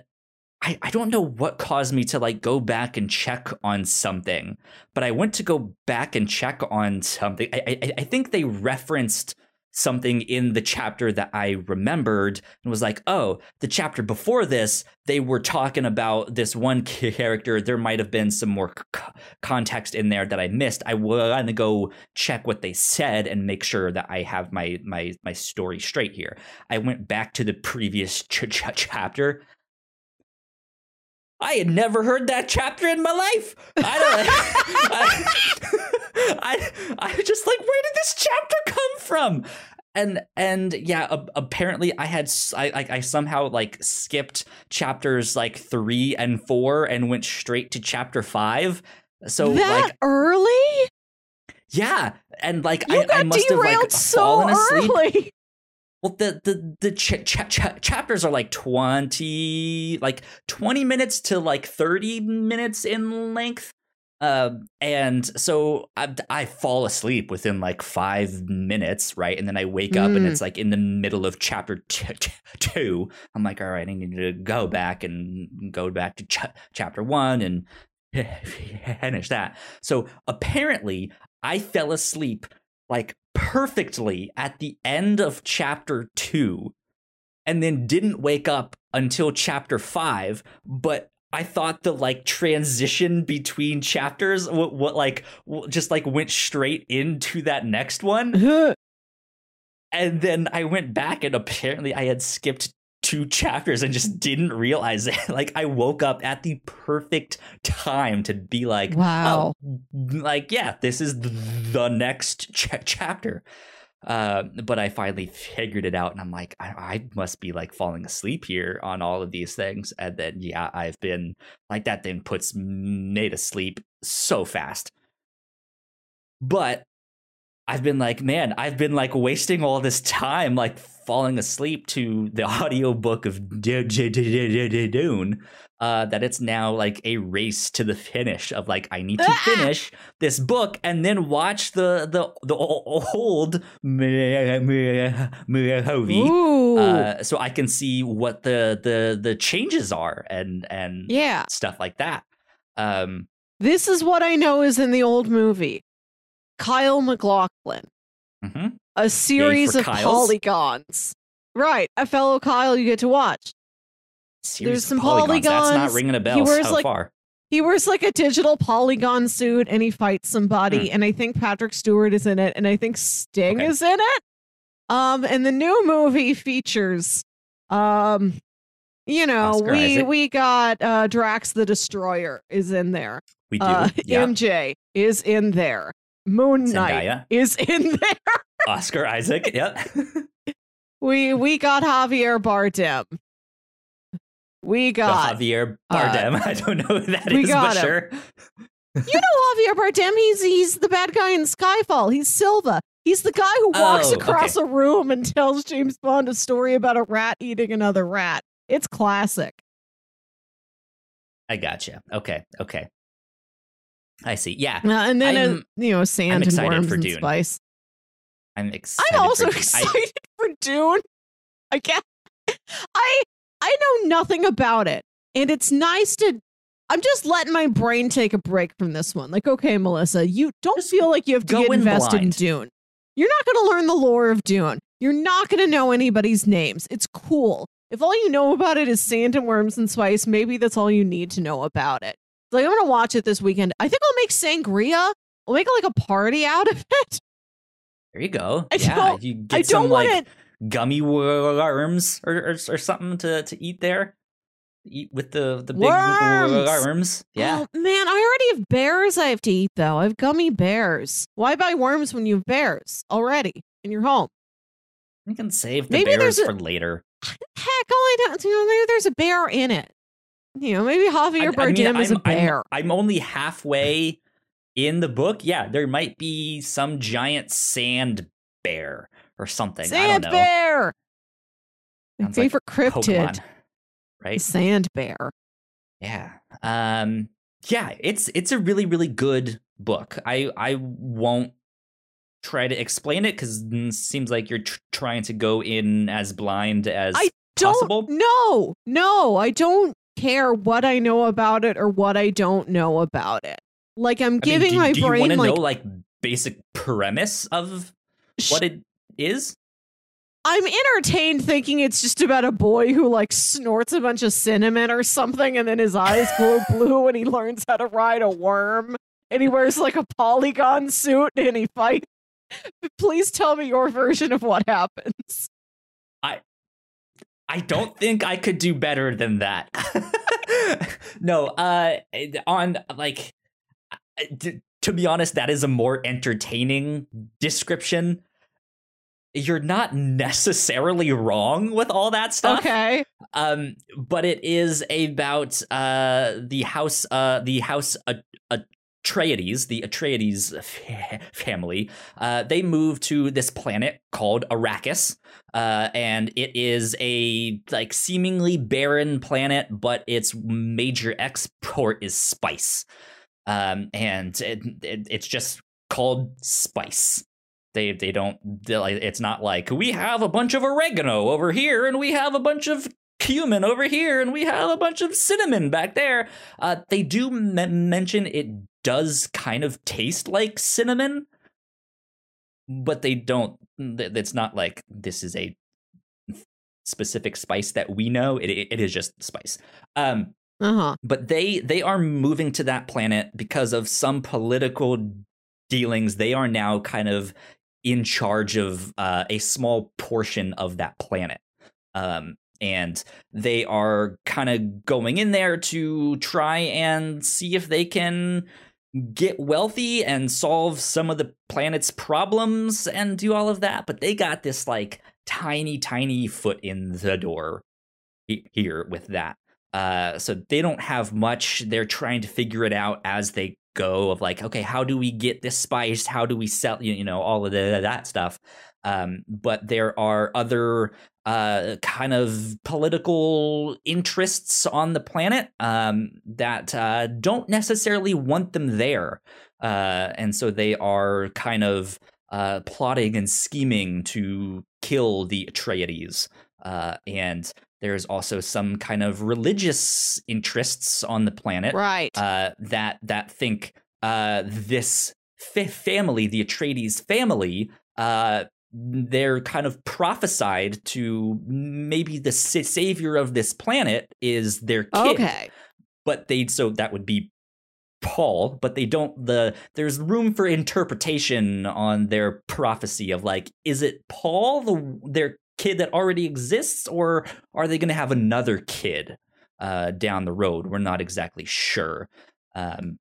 I, I don't know what caused me to like go back and check on something, but I went to go back and check on something. I I, I think they referenced something in the chapter that I remembered and was like, oh, the chapter before this, they were talking about this one character. There might have been some more c- context in there that I missed. I want to go check what they said and make sure that I have my my my story straight here. I went back to the previous ch- ch- chapter. I had never heard that chapter in my life. I don't. I, I, I was just like, where did this chapter come from? And and yeah, apparently I had I like I somehow like skipped chapters like three and four and went straight to chapter five. So that like early? yeah, and like You I, got I must have derailed like so fallen asleep. early. Well, the the the ch- ch- ch- chapters are like twenty, like twenty minutes to like thirty minutes in length, um, and so I, I fall asleep within like five minutes, right? And then I wake up and Mm. it's like in the middle of chapter t- t- two. I'm like, all right, I need to go back and go back to ch- chapter one and finish that. So apparently, I fell asleep like perfectly at the end of chapter two and then didn't wake up until chapter five but i thought the like transition between chapters what, what like just like went straight into that next one. And then i went back and apparently i had skipped two chapters and just didn't realize it like i woke up at the perfect time to be like Wow. oh, like yeah this is the next ch- chapter uh, but I finally figured it out, and I'm like, I, I must be like falling asleep here on all of these things, and then yeah, I've been like that. Thing puts me to sleep so fast, but I've been like, man, I've been like wasting all this time like falling asleep to the audiobook of Dune. Uh, that it's now like a race to the finish of like I need to finish this book and then watch the the the old movie uh, so I can see what the the the changes are and and yeah. stuff like that. Um, This is what I know is in the old movie. Kyle MacLachlan. mhm. A series of Kyles? polygons. Right. A fellow Kyle you get to watch. Series There's some polygons. That's not ringing a He bell wears, so like, far. He wears like a digital polygon suit and he fights somebody. Hmm. And I think Patrick Stewart is in it. And I think Sting Okay. is in it. Um, and the new movie features um you know, Oscar we Isaac. we got uh Drax the Destroyer is in there. We do. Uh yeah. MJ is in there. Moon Knight Zendaya. is in there. Oscar Isaac. Yep. We we got Javier Bardem. We The got Javier uh, Bardem. I don't know who that is, but him. sure. You know Javier Bardem, he's he's the bad guy in Skyfall. He's Silva. He's the guy who walks Oh, across a room and tells James Bond a story about a rat eating another rat. It's classic. I gotcha. Okay. Okay. I see. Yeah. Uh, and then uh, you know sand and worms for and Dune. spice. I'm excited. I'm also Dune. I- excited for Dune. I can't. I I know nothing about it, and it's nice to. I'm just letting my brain take a break from this one. Like, okay, Melissa, you don't Just feel like you have to get in invested in. Dune. You're not going to learn the lore of Dune. You're not going to know anybody's names. It's cool. If all you know about it is sand and worms and spice, maybe that's all you need to know about it. Like, I'm going to watch it this weekend. I think I'll make sangria. I'll make like a party out of it. There you go. I yeah. don't- You get I some don't like it. gummy worms or, or or something to to eat there. Eat with the the big Worms! worms. Yeah. Oh, man, I already have bears I have to eat, though. I have gummy bears. Why buy worms when you have bears already in your home? You can save the Maybe bears a- for later. Heck, all I don't you know, maybe there's a bear in it. You know, maybe Javier I- I mean, Bardem is a I'm- I'm- bear. I'm, only halfway in the book. Yeah, there might be some giant sand bear or something. I Sand don't know. bear. My Sounds like cryptid. Pokemon, right? Sand bear. Yeah. Um yeah, it's it's a really really good book. I I won't try to explain it cuz it seems like you're tr- trying to go in as blind as I Don't possible. no, no, I don't care what I know about it or what I don't know about it. Like I'm I mean, giving do, my do you brain want to like know like basic premise of sh- what it is? I'm entertained thinking it's just about a boy who like snorts a bunch of cinnamon or something and then his eyes glow blue and he learns how to ride a worm and he wears like a polygon suit and he fights. Please tell me your version of what happens. I I don't think I could do better than that. no, uh on like d- to be honest, that is a more entertaining description. You're not necessarily wrong with all that stuff. Okay. Um, but it is about uh the house uh the house uh, Atreides, the Atreides family, uh, they move to this planet called Arrakis, uh, and it is a like seemingly barren planet, but its major export is spice, um, and it, it, it's just called spice. They they don't. Like, it's not like we have a bunch of oregano over here, and we have a bunch of cumin over here and we have a bunch of cinnamon back there. Uh, they do m- mention it does kind of taste like cinnamon, but they don't. It's not like this is a specific spice that we know. It it is just spice. Um, uh-huh. But they they are moving to that planet because of some political dealings. They are now kind of in charge of uh, a small portion of that planet. Um, and they are kind of going in there to try and see if they can get wealthy and solve some of the planet's problems and do all of that but they got this like tiny tiny foot in the door here with that uh so they don't have much they're trying to figure it out as they go of like okay how do we get this spice how do we sell you know all of the, that stuff um, but there are other uh, kind of political interests on the planet um, that uh, don't necessarily want them there. Uh, and so they are kind of uh, plotting and scheming to kill the Atreides. Uh, and there's also some kind of religious interests on the planet right. Uh, that that think this fifth family, the Atreides family, uh, they're kind of prophesied to maybe the savior of this planet is their kid. Okay. But they so that would be Paul, but they don't the there's room for interpretation on their prophecy of like is it Paul the their kid that already exists or are they going to have another kid uh down the road? We're not exactly sure. Um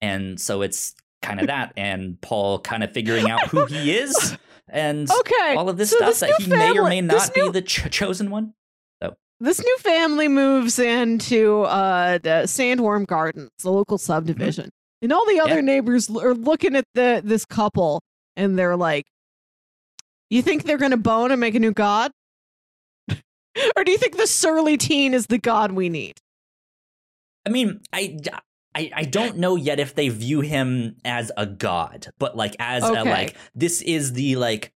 and so it's kind of that and Paul kind of figuring out who he is and okay. all of this so stuff this that he family, may or may not new, be the ch- chosen one. So this new family moves into uh, the Sandworm Gardens, the local mm-hmm. subdivision, mm-hmm. and all the other yeah. neighbors are looking at the this couple, and they're like, "You think they're going to bone and make a new god?" or do you think the surly teen is the god we need? I mean, I, I, I don't know yet if they view him as a god, but like as okay. a like this is the like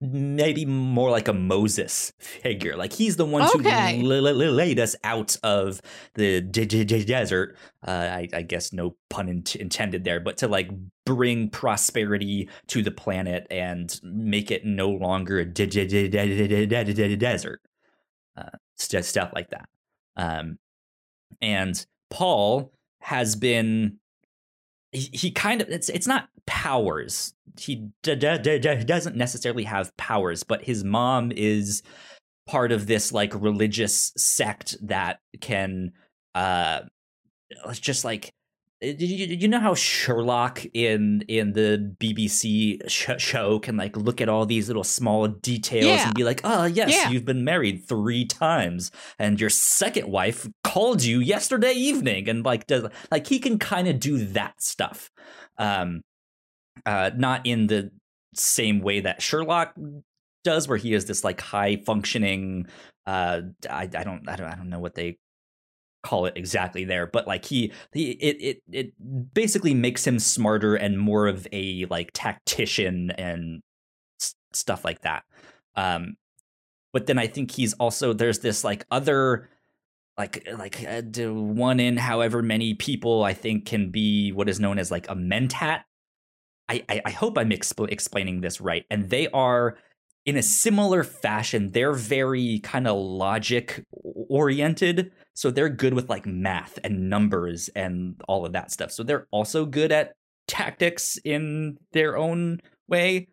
maybe more like a Moses figure. Like he's the one okay. who l- l- laid us out of the d- d- d- desert. Uh, I, I, guess no pun in- intended there, but to like bring prosperity to the planet and make it no longer a desert. Uh, stuff like that. Um, and Paul has been he, he kind of it's it's not powers. He d- d- d- doesn't necessarily have powers, but his mom is part of this like religious sect that can uh just like you, you know how Sherlock in in the BBC sh- show can like look at all these little small details yeah. and be like, "Oh, yes, yeah. you've been married 3 times and your second wife called you yesterday evening." And like does like he can kind of do that stuff. Um uh not in the same way that Sherlock does where he is this like high functioning uh I, I don't I don't I don't know what they call it exactly there but like he, he it, it it basically makes him smarter and more of a like tactician and s- stuff like that. Um but then i think he's also there's this like other like like uh, one in however many people i think can be what is known as like a mentat i i, I hope i'm exp- explaining this right and they are in a similar fashion, they're very kind of logic oriented. So they're good with like math and numbers and all of that stuff. So they're also good at tactics in their own way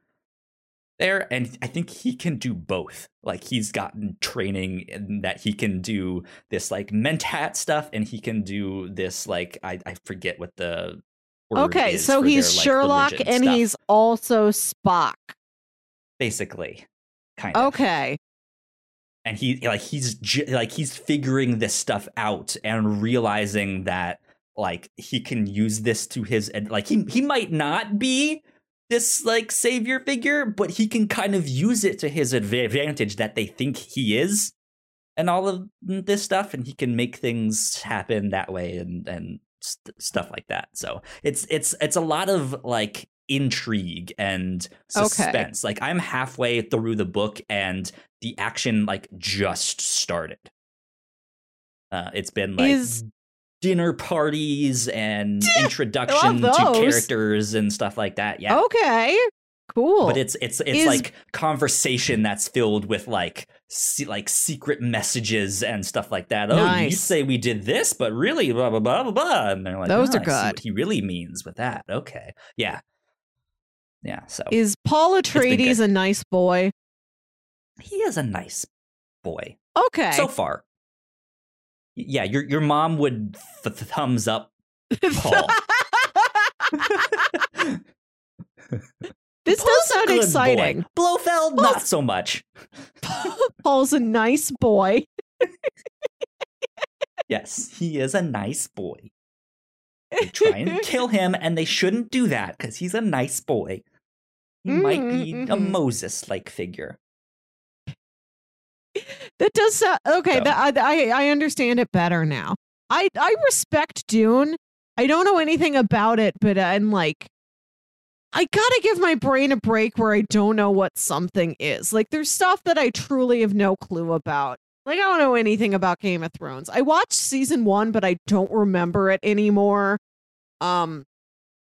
there and i think he can do both like he's gotten training in that he can do this like mentat stuff and he can do this like i, I forget what the okay so he's their, like, sherlock and stuff. he's also spock. Basically kind of. Okay. And he like he's like he's figuring this stuff out and realizing that like he can use this to his like he he might not be this like savior figure, but he can kind of use it to his advantage that they think he is and all of this stuff and he can make things happen that way and and st- stuff like that. So it's it's it's a lot of like intrigue and suspense. Okay. Like I'm halfway through the book and the action like just started. Uh, it's been like is dinner parties and introduction to characters and stuff like that. Yeah. Okay. Cool. But it's it's it's Is... like conversation that's filled with like like secret messages and stuff like that. Oh, nice. you say we did this, but really blah blah blah blah blah. And they're like, those oh, are good. he really means with that. Okay. Yeah. Yeah. So is Paul Atreides a nice boy? He is a nice boy. Okay. So far yeah, your your mom would th- thumbs up Paul. this does sound exciting. Boy. Blofeld, Paul's, not so much. Paul's a nice boy. yes, he is a nice boy. They try and kill him, and they shouldn't do that because he's a nice boy. He mm-hmm, might be mm-hmm. a Moses like figure that does sound okay. So. That, I I understand it better now. I I respect Dune. I don't know anything about it, but I'm like, I gotta give my brain a break where I don't know what something is. Like, there's stuff that I truly have no clue about. Like, I don't know anything about Game of Thrones. I watched season one, but I don't remember it anymore. Um,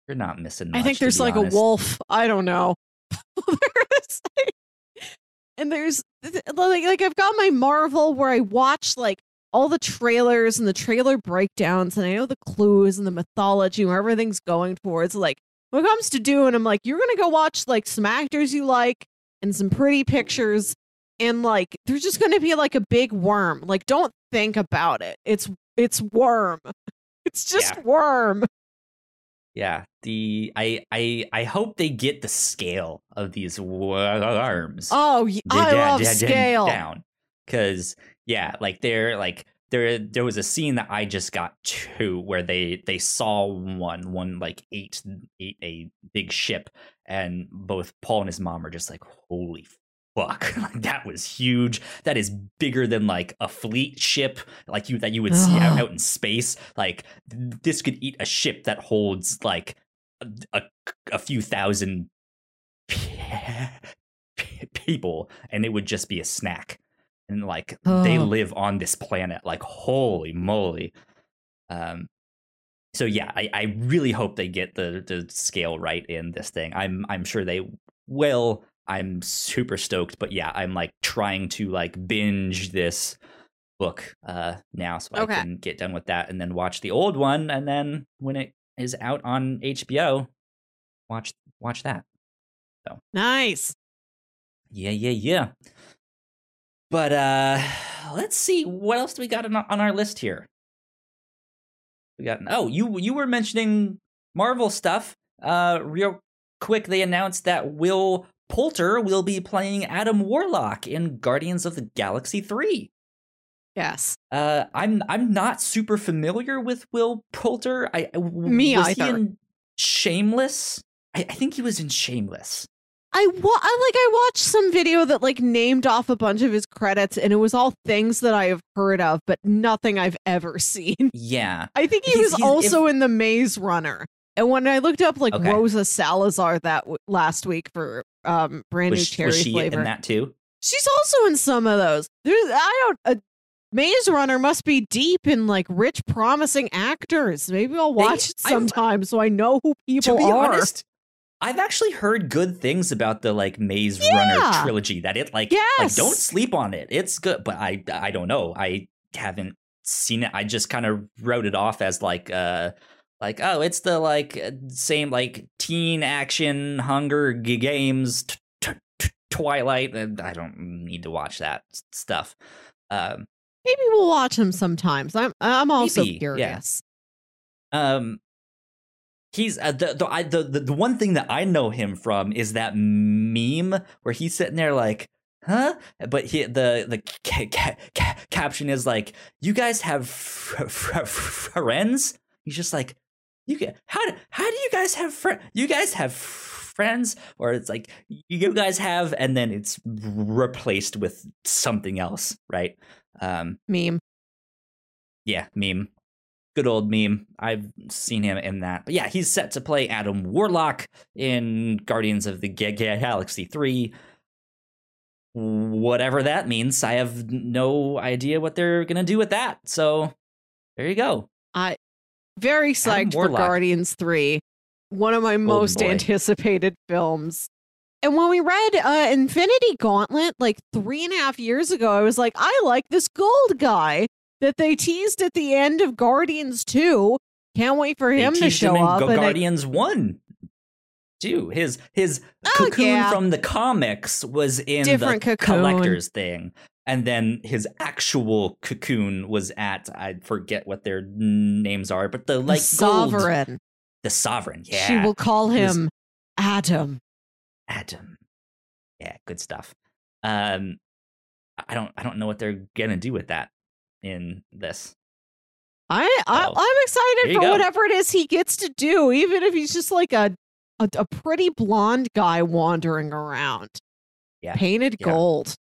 you're not missing. Much, I think there's like honest. a wolf. I don't know. and there's like like I've got my Marvel where I watch like all the trailers and the trailer breakdowns and I know the clues and the mythology where everything's going towards like when it comes to Dune, I'm like you're gonna go watch like some actors you like and some pretty pictures and like there's just gonna be like a big worm. Like don't think about it. It's it's worm. It's just yeah. worm. Yeah, the I I I hope they get the scale of these worms. Oh, I love scale. down. Because yeah, like they're like there there was a scene that I just got to where they they saw one one like ate ate a big ship and both Paul and his mom are just like holy fuck. Like that was huge. That is bigger than like a fleet ship like you that you would see out, out in space. Like this could eat a ship that holds like a, a, a few thousand people and it would just be a snack and like oh. they live on this planet like holy moly um so yeah I, I really hope they get the the scale right in this thing i'm i'm sure they will I'm super stoked. But yeah, I'm like trying to like binge this book uh now so okay. I can get done with that and then watch the old one and then when it is out on HBO, watch watch that. So nice. Yeah, yeah, yeah. But uh let's see what else do we got on, on our list here. We got oh you you were mentioning Marvel stuff. Uh, real quick, they announced that Will Poulter will be playing Adam Warlock in Guardians of the Galaxy 3. Yes. Uh, I'm I'm not super familiar with Will Poulter. I me was either. He in Shameless. I, I think he was in Shameless. I, wa- I like I watched some video that like named off a bunch of his credits and it was all things that I have heard of but nothing I've ever seen. Yeah. I think he he's, was he's, also if, in the Maze Runner. And when I looked up like okay. Rosa Salazar that w- last week for um brand was, new cherry was she flavor. In that too. She's also in some of those. There's I don't. Maze Runner must be deep in like rich, promising actors. Maybe I'll watch they, it sometime I, so I know who people to be are. Honest, I've actually heard good things about the like Maze Yeah. Runner trilogy. That it like like don't sleep on it. It's good, but I I don't know. I haven't seen it. I just kind of wrote it off as like uh like oh it's the like uh, same like teen action Hunger Games t- t- t- Twilight. I don't need to watch that stuff. Um, Maybe we'll watch them sometimes. I'm I'm also Maybe, yeah. curious. Um, he's uh, the the, I, the the the one thing that I know him from is that meme where he's sitting there like, huh? But he the the ca- ca- ca- caption is like, "You guys have fr- fr- fr- friends?" He's just like, "You get how do, how do you guys have friends? You guys have friends?" Or it's like, "You guys have," and then it's replaced with something else, right? Um, Meme. yeah, meme. Good old meme. I've seen him in that. But yeah, he's set to play Adam Warlock in Guardians of the Ga- Ga- Galaxy 3. Whatever that means, I have no idea what they're going to do with that. So there you go. I very psyched for Guardians 3. One of my most boy. anticipated films. And when we read uh, Infinity Gauntlet like three and a half years ago, I was like, I like this gold guy that they teased at the end of Guardians 2. Can't wait for him to show him in up. I- Guardians 1. Too. His his Oh, cocoon yeah. from the comics was in Different the cocoon. collector's thing. And then his actual cocoon was at I forget what their names are, but the the like gold- Sovereign. the sovereign. Yeah. She will call He was- him Adam. Adam. Yeah, good stuff. Um, I don't, I don't know what they're gonna do with that in this. I, I I'm excited for go. whatever it is he gets to do, even if he's just like a a, a pretty blonde guy wandering around, Yeah, painted yeah. gold.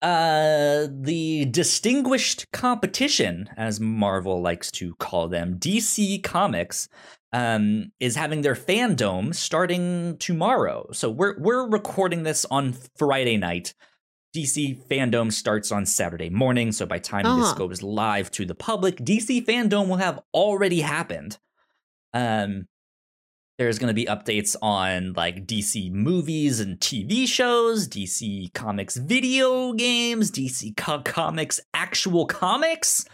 Uh, the distinguished competition, as Marvel likes to call them, DC Comics, um, is having their fandom starting tomorrow. So we're we're recording this on Friday night. DC fandom starts on Saturday morning. So by the time this Uh-huh. goes live to the public, DC fandom will have already happened. Um, there's going to be updates on like DC movies and TV shows, DC Comics video games, DC co- Comics actual comics,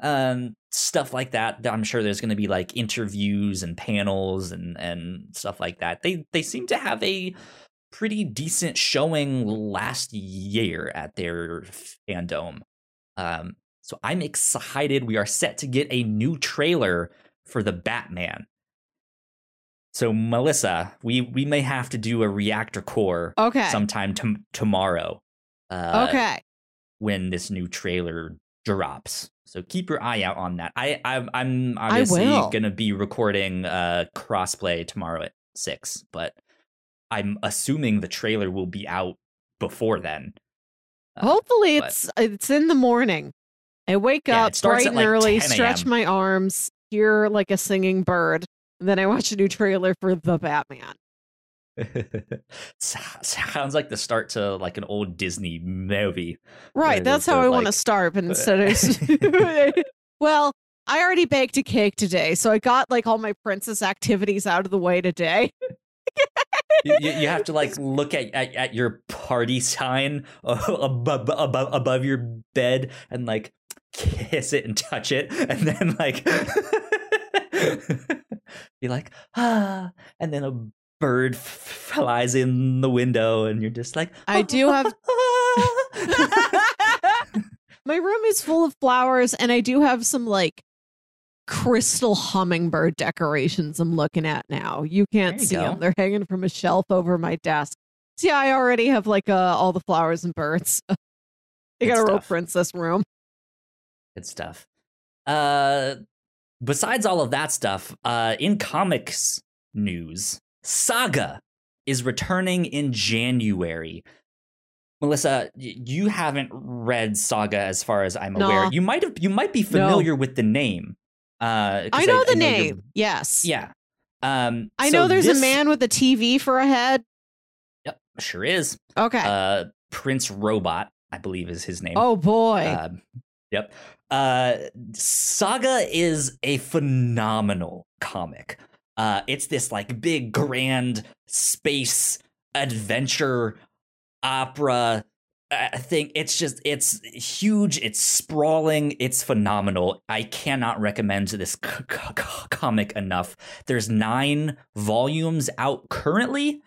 um, stuff like that. I'm sure there's going to be like interviews and panels and and stuff like that. They they seem to have a pretty decent showing last year at their fandom. Um, so I'm excited. We are set to get a new trailer for the Batman. So Melissa, we we may have to do a reactor core Okay. sometime tom tomorrow. Uh, okay. when this new trailer drops. So keep your eye out on that. I I'm, I'm obviously will. gonna be recording uh crossplay tomorrow at six, but I'm assuming the trailer will be out before then. Uh, Hopefully but- it's it's in the morning. I wake Yeah, up bright and like, early, 10 stretch my arms, hear like a singing bird, and then I watch a new trailer for the Batman. Sounds like the start to like an old Disney movie. Right, that's how the, I want to start. But instead of well, I already baked a cake today, so I got like all my princess activities out of the way today. You, you have to like look at, at, at your party sign above, above above your bed and like kiss it and touch it and then like be like ah and then a bird f- flies in the window and you're just like I do have- my room is full of flowers, and I do have some like crystal hummingbird decorations I'm looking at now. You can't you see go. them; they're hanging from a shelf over my desk. See, I already have like uh, all the flowers and birds. I got a real princess room. good stuff uh besides all of that stuff uh in comics news saga is returning in january melissa you haven't read saga as far as i'm aware you might have you might be familiar with the name uh I know the you're- name. Yes. yeah um I so know there's this- a man with a TV for a head. yep sure is Okay. uh prince robot i believe is his name oh boy. Um, yep. Uh, Saga is a phenomenal comic. Uh, it's this like big, grand space adventure opera I think it's just it's huge, it's sprawling, it's phenomenal. I cannot recommend this c- c- comic enough. There's 9 volumes out currently.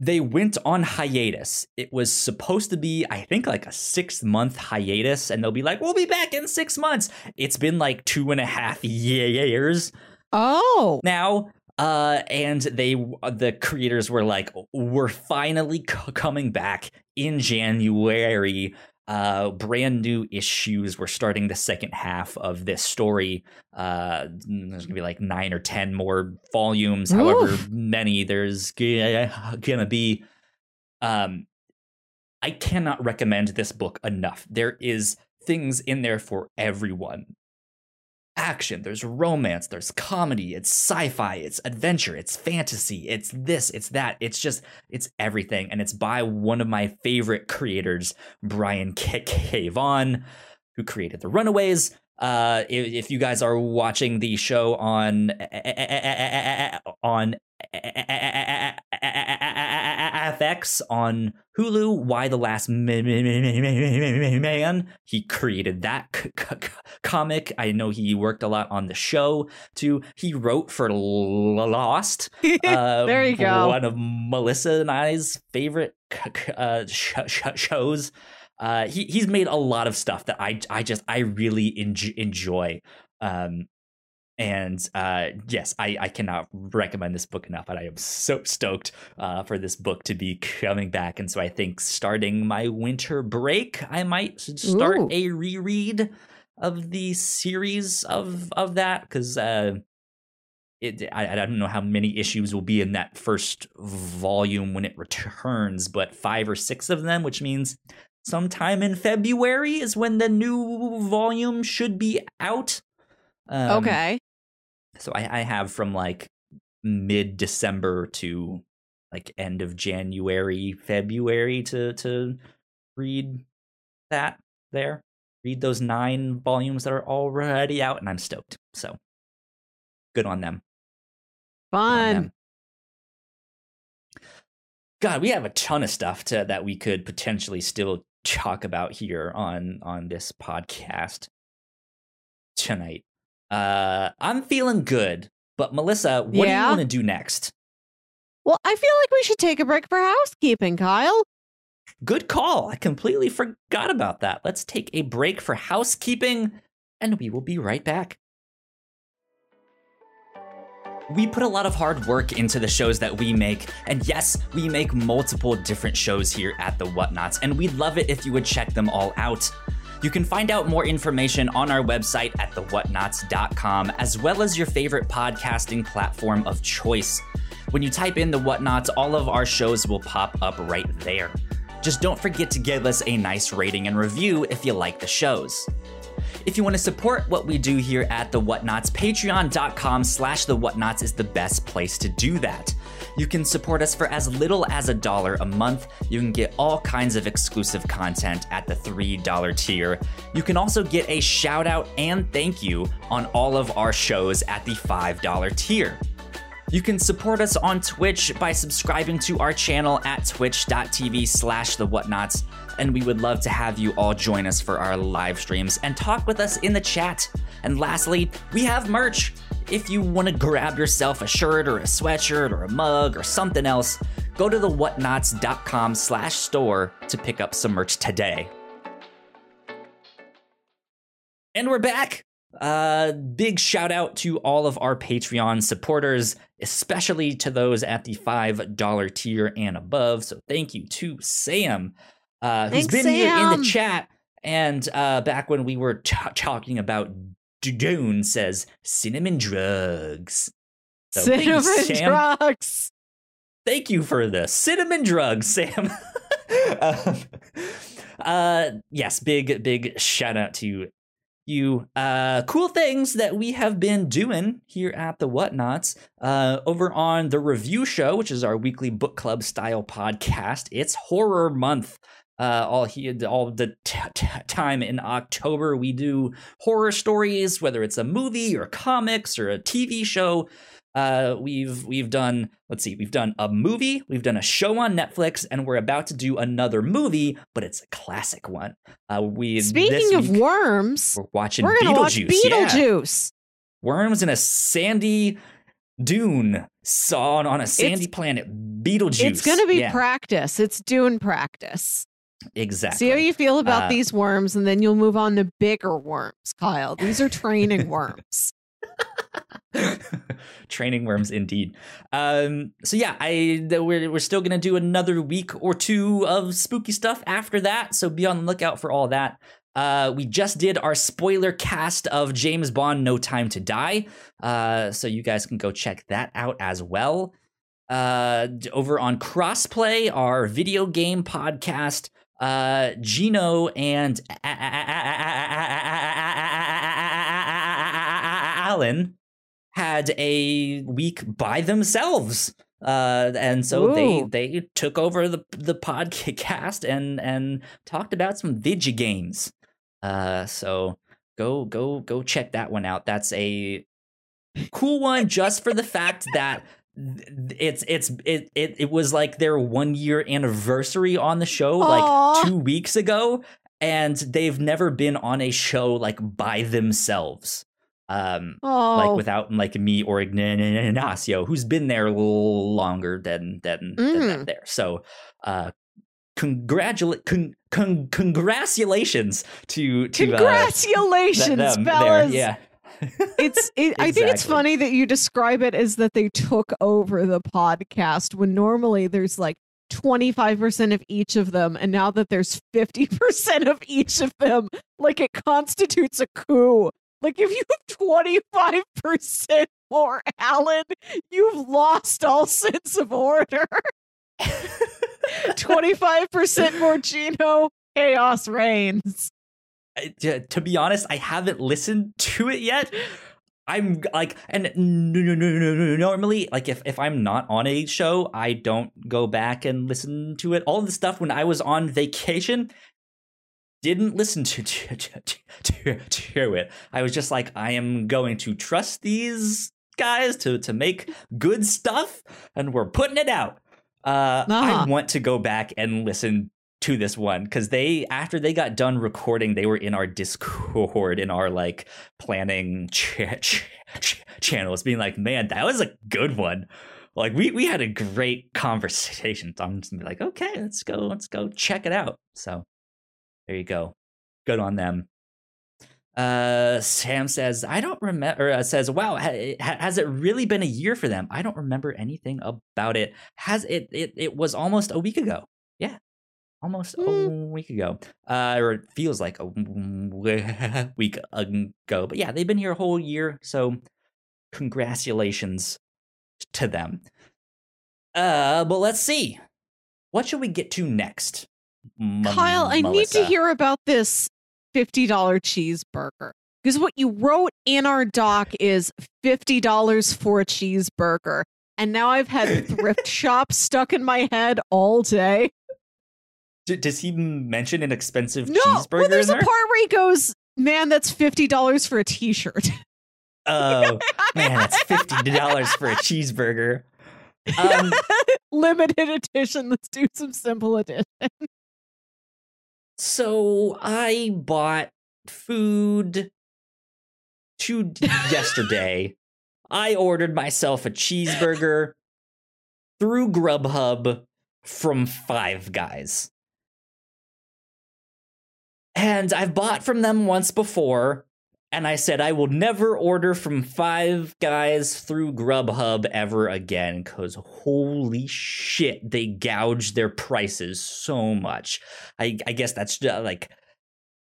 They went on hiatus. It was supposed to be, I think, like a six month hiatus, and they'll be like, we'll be back in six months. It's been like two and a half years. Oh. Now, uh, and they, the creators were like, we're finally c- coming back in January. Uh, brand new issues. We're starting the second half of this story. Uh, there's gonna be like nine or ten more volumes, Oof. however many there's gonna be. Um, I cannot recommend this book enough. There is things in there for everyone action, there's romance, there's comedy, it's sci-fi, it's adventure, it's fantasy, it's this, it's that. It's just it's everything and it's by one of my favorite creators, Brian K. K. Vaughan, who created The Runaways. Uh, if, if you guys are watching the show on on FX on Hulu, Y: The Last Man. He created that c- c- comic. I know he worked a lot on the show too. He wrote for Lost. Uh, there you go. One of Melissa and I's favorite uh, sh- sh- shows. Uh, he he's made a lot of stuff that I I just I really enjoy. Um, and uh, yes, I, I cannot recommend this book enough. And I am so stoked uh, for this book to be coming back. And so I think starting my winter break, I might start Ooh. a reread of the series of of that because uh, it I, I don't know how many issues will be in that first volume when it returns, but five or six of them, which means sometime in February is when the new volume should be out. Um, okay. So I, I have from like mid December to like end of January, February to to read that there. Read those nine volumes that are already out, and I'm stoked. So good on them. Fun. On them. God, we have a ton of stuff to, that we could potentially still talk about here on on this podcast tonight. Uh, I'm feeling good, but Melissa, what yeah? do you want to do next? Well, I feel like we should take a break for housekeeping, Kyle. Good call. I completely forgot about that. Let's take a break for housekeeping, and we will be right back. We put a lot of hard work into the shows that we make, and yes, we make multiple different shows here at The Whatnauts, and we'd love it if you would check them all out. You can find out more information on our website at thewhatnauts.com, as well as your favorite podcasting platform of choice. When you type in the Whatnauts, all of our shows will pop up right there. Just don't forget to give us a nice rating and review if you like the shows. If you want to support what we do here at The Whatnauts, patreon.com slash The Whatnauts is the best place to do that. You can support us for as little as a dollar a month. You can get all kinds of exclusive content at the $3 tier. You can also get a shout out and thank you on all of our shows at the $5 tier. You can support us on Twitch by subscribing to our channel at twitch.tv slash the whatnauts, and we would love to have you all join us for our live streams and talk with us in the chat. And lastly, we have merch. If you want to grab yourself a shirt or a sweatshirt or a mug or something else, go to the whatnauts.com slash store to pick up some merch today. And we're back. Uh, big shout out to all of our Patreon supporters, especially to those at the $5 tier and above. So thank you to Sam, uh, who's Thanks, been Sam. here in the chat. And uh, back when we were t- talking about Dune says cinnamon drugs. So cinnamon you, drugs. Thank you for the cinnamon drugs, Sam. um, uh, yes, big big shout out to you. Uh, cool things that we have been doing here at the Whatnauts Uh, over on the review show, which is our weekly book club style podcast. It's horror month uh, all he all the t- t- time in October. We do horror stories, whether it's a movie or comics or a TV show. Uh, we've we've done let's see, we've done a movie, we've done a show on Netflix, and we're about to do another movie, but it's a classic one. Uh, we Speaking of week, worms, we're watching we're gonna watch Beetlejuice. Yeah. Beetlejuice. Worms in a sandy dune saw on a sandy It's- planet. Beetlejuice. It's gonna be yeah, practice. It's dune practice. Exactly. See how you feel about Uh, these worms, and then you'll move on to bigger worms, Kyle. These are training worms. Training worms, indeed. Um, so yeah, I we're we're still gonna do another week or two of spooky stuff after that. So be on the lookout for all that. Uh, we just did our spoiler cast of James Bond: No Time to Die. Uh, so you guys can go check that out as well. Uh, over on Crossplay, our video game podcast, uh, Gino and Alan had a week by themselves. Uh, and so they Ooh. they took over the the podcast and and talked about some video games. Uh, so go go go check that one out. That's a cool one just for the fact that th- it's it's it it, it was like their one year anniversary on the show Aw. like two weeks ago and they've never been on a show like by themselves um Oh, like without like me or Ignacio who's been there a little longer than than, than Mm. them there so uh congratulate con- con- congratulations to to uh, congratulations, th- them there. fellas! yeah It's. It, I think it's funny that you describe it as that they took over the podcast when normally there's like. 25% of each of them and now that there's 50% of each of them like it constitutes a coup like if you have 25% more alan you've lost all sense of order 25% more Gino, chaos reigns. I- to, be honest, I haven't listened to it yet. I'm like, and n- n- n- n- n- normally, like if if I'm not on a show, I don't go back and listen to it. All the stuff when I was on vacation, didn't listen to to, to, to, to it. I was just like, I am going to trust these guys to to make good stuff, and we're putting it out. Uh, I Uh-huh. want to go back and listen to this one because they after they got done recording they were in our discord in our like planning ch- ch- ch- channels being like man that was a good one. Like we we had a great conversation. So i'm just gonna be like okay let's go let's go check it out. So there you go. Good on them. Uh sam says i don't remember uh, says wow ha- has it really been a year for them? I don't remember anything about it. Has it it, it was almost a week ago. Yeah almost a week ago uh or it feels like a week ago but yeah they've been here a whole year so congratulations to them uh but let's see what should we get to next M- Kyle, I need to hear about this $50 cheeseburger. Because what you wrote in our doc is $50 for a cheeseburger. And now I've had thrift shop stuck in my head all day. D- does he mention an expensive No, cheeseburger well, there's a there? part where he goes, man, that's $50 for a t shirt. oh man that's $50 for a cheeseburger um Limited edition. Let's do some simple edition. So I bought food to yesterday. I ordered myself a cheeseburger through Grubhub from Five Guys. And I've bought from them once before, and I said I will never order from Five Guys through Grubhub ever again because holy shit, they gouge their prices so much. I, I guess that's like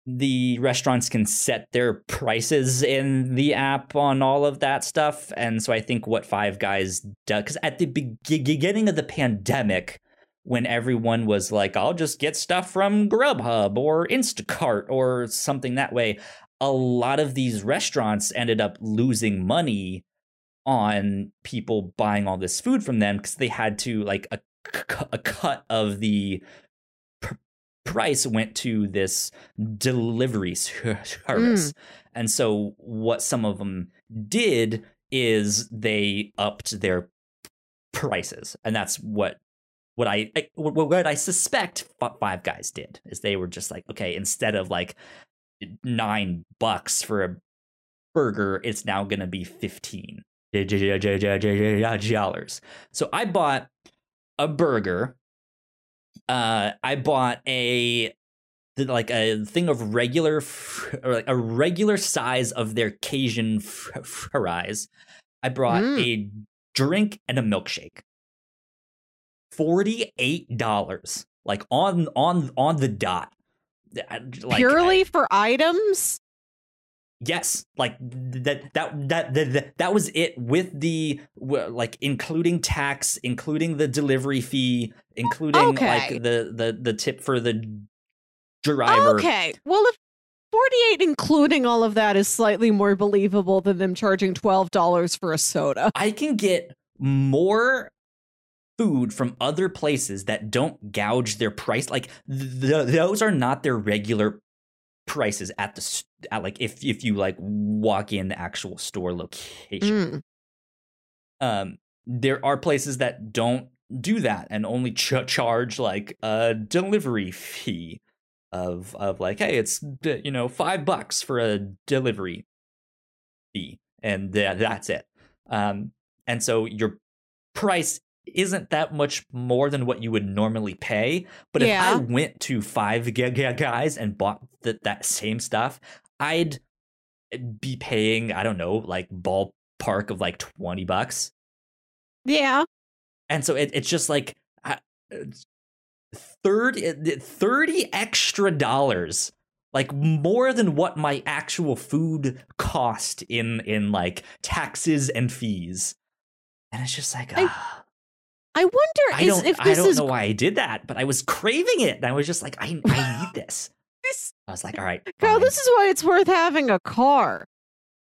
the restaurants can set their prices in the app on all of that stuff. And so I think what Five Guys does, because at the beginning of the pandemic, when everyone was like, I'll just get stuff from Grubhub or Instacart or something that way, a lot of these restaurants ended up losing money on people buying all this food from them because they had to like a, a cut of the pr- price went to this delivery ser- service. Mm. And so what some of them did is they upped their prices, and that's what what I, I what I suspect Five Guys did is they were just like, okay, instead of like nine bucks for a burger, it's now gonna be fifteen dollars. So I bought a burger. Uh, I bought a like a thing of regular or like a regular size of their Cajun fries. I brought mm. a drink and a milkshake. $48 like on on on the dot. Like, Purely I, for items? Yes, like that that that that that was it with the like including tax, including the delivery fee, including okay. like the the the tip for the driver. Okay. Well, if 48 including all of that is slightly more believable than them charging $12 for a soda. I can get more food from other places that don't gouge their price. Like th- those are not their regular prices at the at like if if you like walk in the actual store location. Mm. Um, there are places that don't do that and only ch- charge like a delivery fee of of like hey it's you know 5 bucks for a delivery fee and th- that's it. Um and so your price isn't that much more than what you would normally pay. But yeah. if I went to five guys and bought th- that same stuff, I'd be paying, I don't know, like ballpark of like 20 bucks. Yeah. And so it, it's just like 30, 30 extra dollars like more than what my actual food cost in in like taxes and fees and it's just like I, ah. I wonder I is, if this is. I don't is... know why I did that, but I was craving it, and I was just like, I, I need this. this. I was like, all right, Carl. This is why it's worth having a car.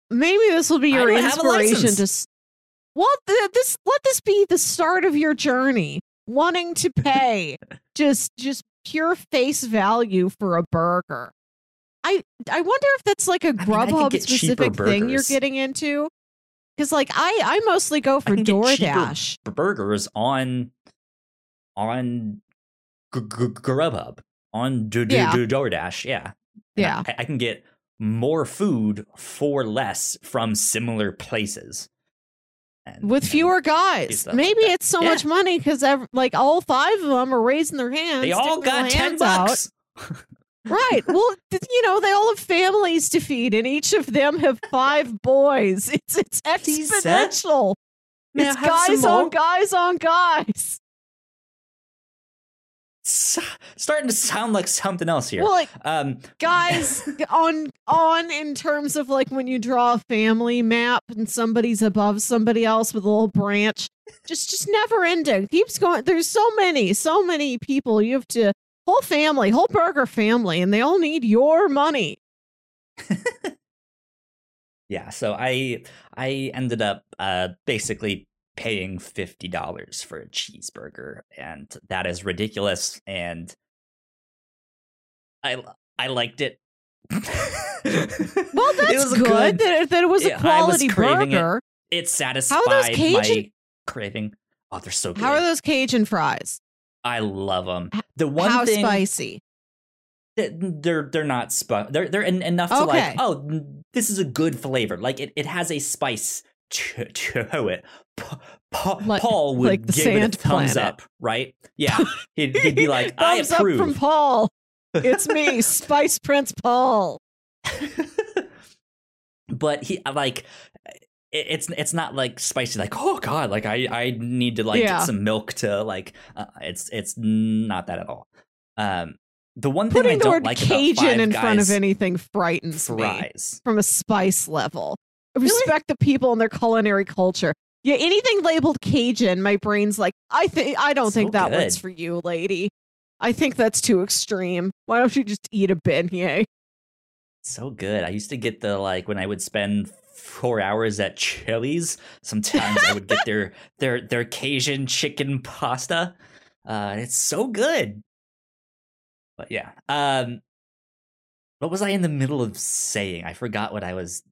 Maybe this will be your inspiration to. Well, this let this be the start of your journey, wanting to pay just just pure face value for a burger. I I wonder if that's like a Grubhub I mean, specific thing you're getting into. Because like I I mostly go for DoorDash burgers on on Grubhub on Do Do DoorDash. Yeah, yeah. I, I can get more food for less from similar places. And, with fewer guys. Maybe like it's so yeah. much money because like all five of them are raising their hands. They all got ten bucks. Right. Well, you know, they all have families to feed, and each of them have five boys. It's it's exponential. It's guys on guys on guys. starting to sound like something else here. Well, like um, guys on on in terms of like when you draw a family map and somebody's above somebody else with a little branch, just just never ending. Keeps going. There's so many, so many people you have to whole family, whole burger family, and they all need your money. yeah, so I I ended up uh basically paying fifty dollars for a cheeseburger, and that is ridiculous. And I I liked it. well, that's good, good, that, that it was a quality burger. It, it satisfied my craving. Oh, they're so good. How are those Cajun fries? I love them. The one how thing, spicy? They're they're not spicy. They're they're enough to okay. like. Oh, this is a good flavor. Like it, it has a spice to, to it. Pa- like, Paul would like give it a thumbs planet. up, right? Yeah, he'd, he'd be like, "I approve." Up from Paul. It's me, Spice Prince Paul. but he uh, like it's it's not like spicy like oh god like i i need to like yeah. get some milk to like uh, it's it's not that at all um the one Putting thing I don't like Cajun in front of anything frightens fries. me from a spice level. I respect really? the people and their culinary culture. Yeah, anything labeled Cajun, my brain's like, I think I don't so think that good. one's for you, lady. I think that's too extreme. Why don't you just eat a beignet? So good. I used to get the like when I would spend four hours at Chili's. Sometimes I would get their their their Cajun chicken pasta. Uh, it's so good. But yeah, um, what was I in the middle of saying? I forgot what I was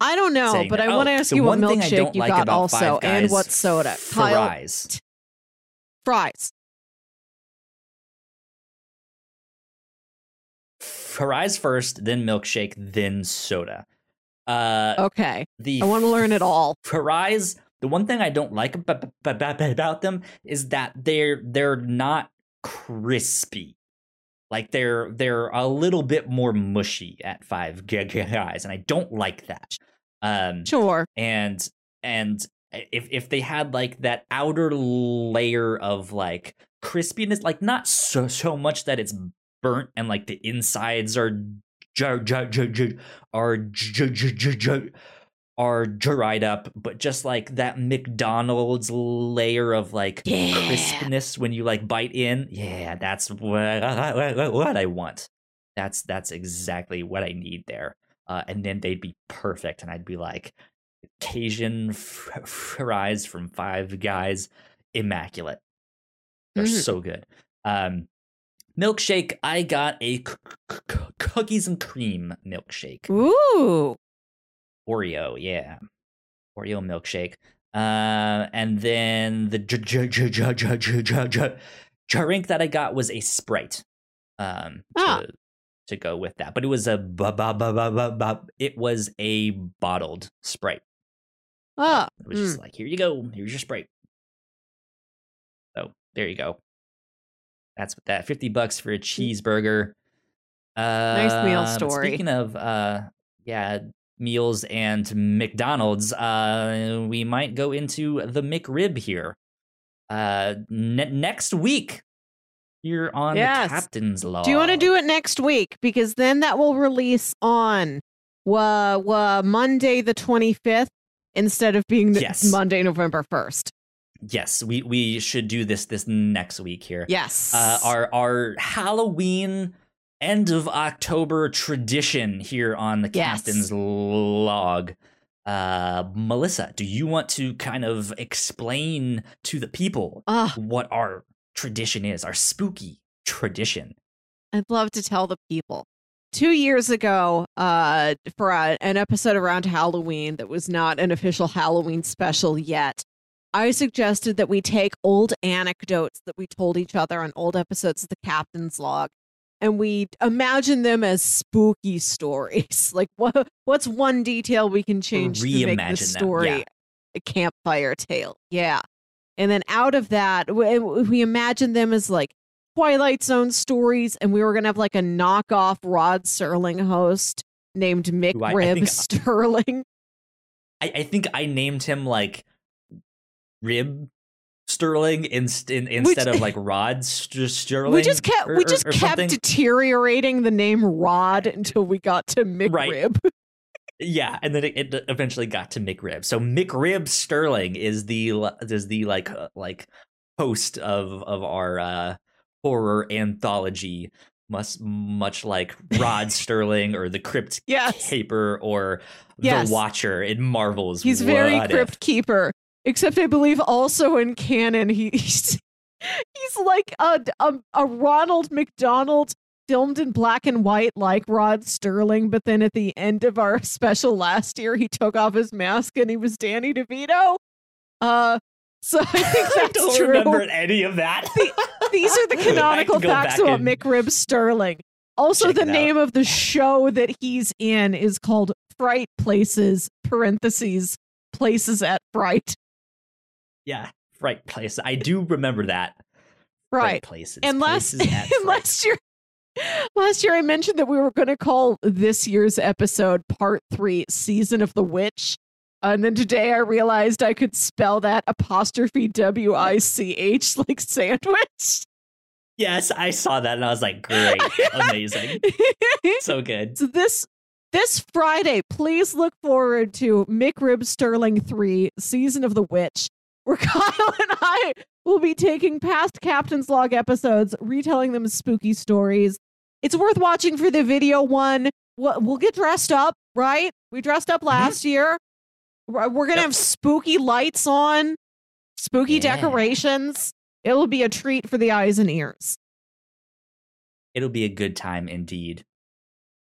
I don't know, saying but. I want to Oh, ask you what one thing I milkshake don't you like got also, and what soda. Kyle, fries. fries. Fries first, then milkshake, then soda. Uh, Okay, the I want to learn it all. fries the one thing i don't like about, about, them is that they're they're not crispy like they're they're a little bit more mushy at five guys and i don't like that um Sure. and and if if they had like that outer layer of like crispiness like not so so much that it's burnt and like the insides are jar, jar, jar, jar, are jar, jar, jar, jar, are dried up but just like that mcdonald's layer of like Yeah. crispness when you like bite in. Yeah that's what I, what I want. That's that's exactly what i need there. Uh, and then they'd be perfect and i'd be like cajun f- fries from five guys immaculate. They're Mhm. so good. Um milkshake i got a c- c- cookies and cream milkshake. Ooh. Oreo, yeah. Oreo milkshake. Uh, and then the drink that I got was a Sprite. Um, ah. to, go with that, but it was a it was a bottled Sprite. Ah, it was just mm. like here you go, here's your Sprite. So there you go. That's what that fifty bucks for a mm. cheeseburger uh, meal story. Speaking of, uh, yeah, meals and McDonald's, uh, we might go into the McRib here. Uh, ne- next week here on Yes. the Captain's Log. do you want to do it next week? Because then that will release on wa wa Monday the twenty fifth instead of being the Yes. Monday November first. Yes, we we should do this this next week here. Yes. uh, our our Halloween end of October tradition here on the Yes. Captain's Log. Uh, Melissa, do you want to kind of explain to the people Ah, what our tradition is, our spooky tradition? I'd love to tell the people. Two years ago, uh, for a, an episode around Halloween that was not an official Halloween special yet, I suggested that we take old anecdotes that we told each other on old episodes of the Captain's Log, and we imagine them as spooky stories. like, what what's one detail we can change to make the story yeah. a campfire tale? Yeah. And then out of that, we, we imagine them as like Twilight Zone stories, and we were gonna have like a knockoff Rod Serling host named Mick I- I Rib think- Sterling. I, I think I named him like Rib Sterling in, instead of like Rod St- Sterling. we just kept or- we just or kept something. deteriorating the name Rod until we got to Mick Right. Rib. Yeah, and then it, it eventually got to McRib. So McRib Sterling is the is the like uh, like host of of our uh horror anthology, much much like Rod Sterling or the Crypt Yes. Keeper or Yes. the Watcher in Marvel's. He's very Crypt If. Keeper, except I believe also in canon he's he's like a, a a Ronald McDonald filmed in black and white like Rod Sterling, but then at the end of our special last year he took off his mask and he was Danny DeVito. Uh so I think I that's don't true. remember any of that. These are the canonical facts about and McRib Sterling. Also, check the it out. name of the show that he's in is called Fright Places, parentheses, Places at Fright. Yeah, Fright Place. I do remember that. Fright Right. Places. And last, Places and Fright. last year, last year I mentioned that we were going to call this year's episode Part Three, Season of the Witch. And then today I realized I could spell that apostrophe W I C H like sandwich. Yes, I saw that and I was like, great, amazing, so good. So this this Friday, please look forward to Mick McRib Sterling 3, Season of the Witch, where Kyle and I will be taking past Captain's Log episodes, retelling them as spooky stories. It's worth watching for the video one. We'll, get dressed up, right? We dressed up last year. We're we're gonna Yep. have spooky lights on, spooky Yeah. decorations. It'll be a treat for the eyes and ears. It'll be a good time indeed.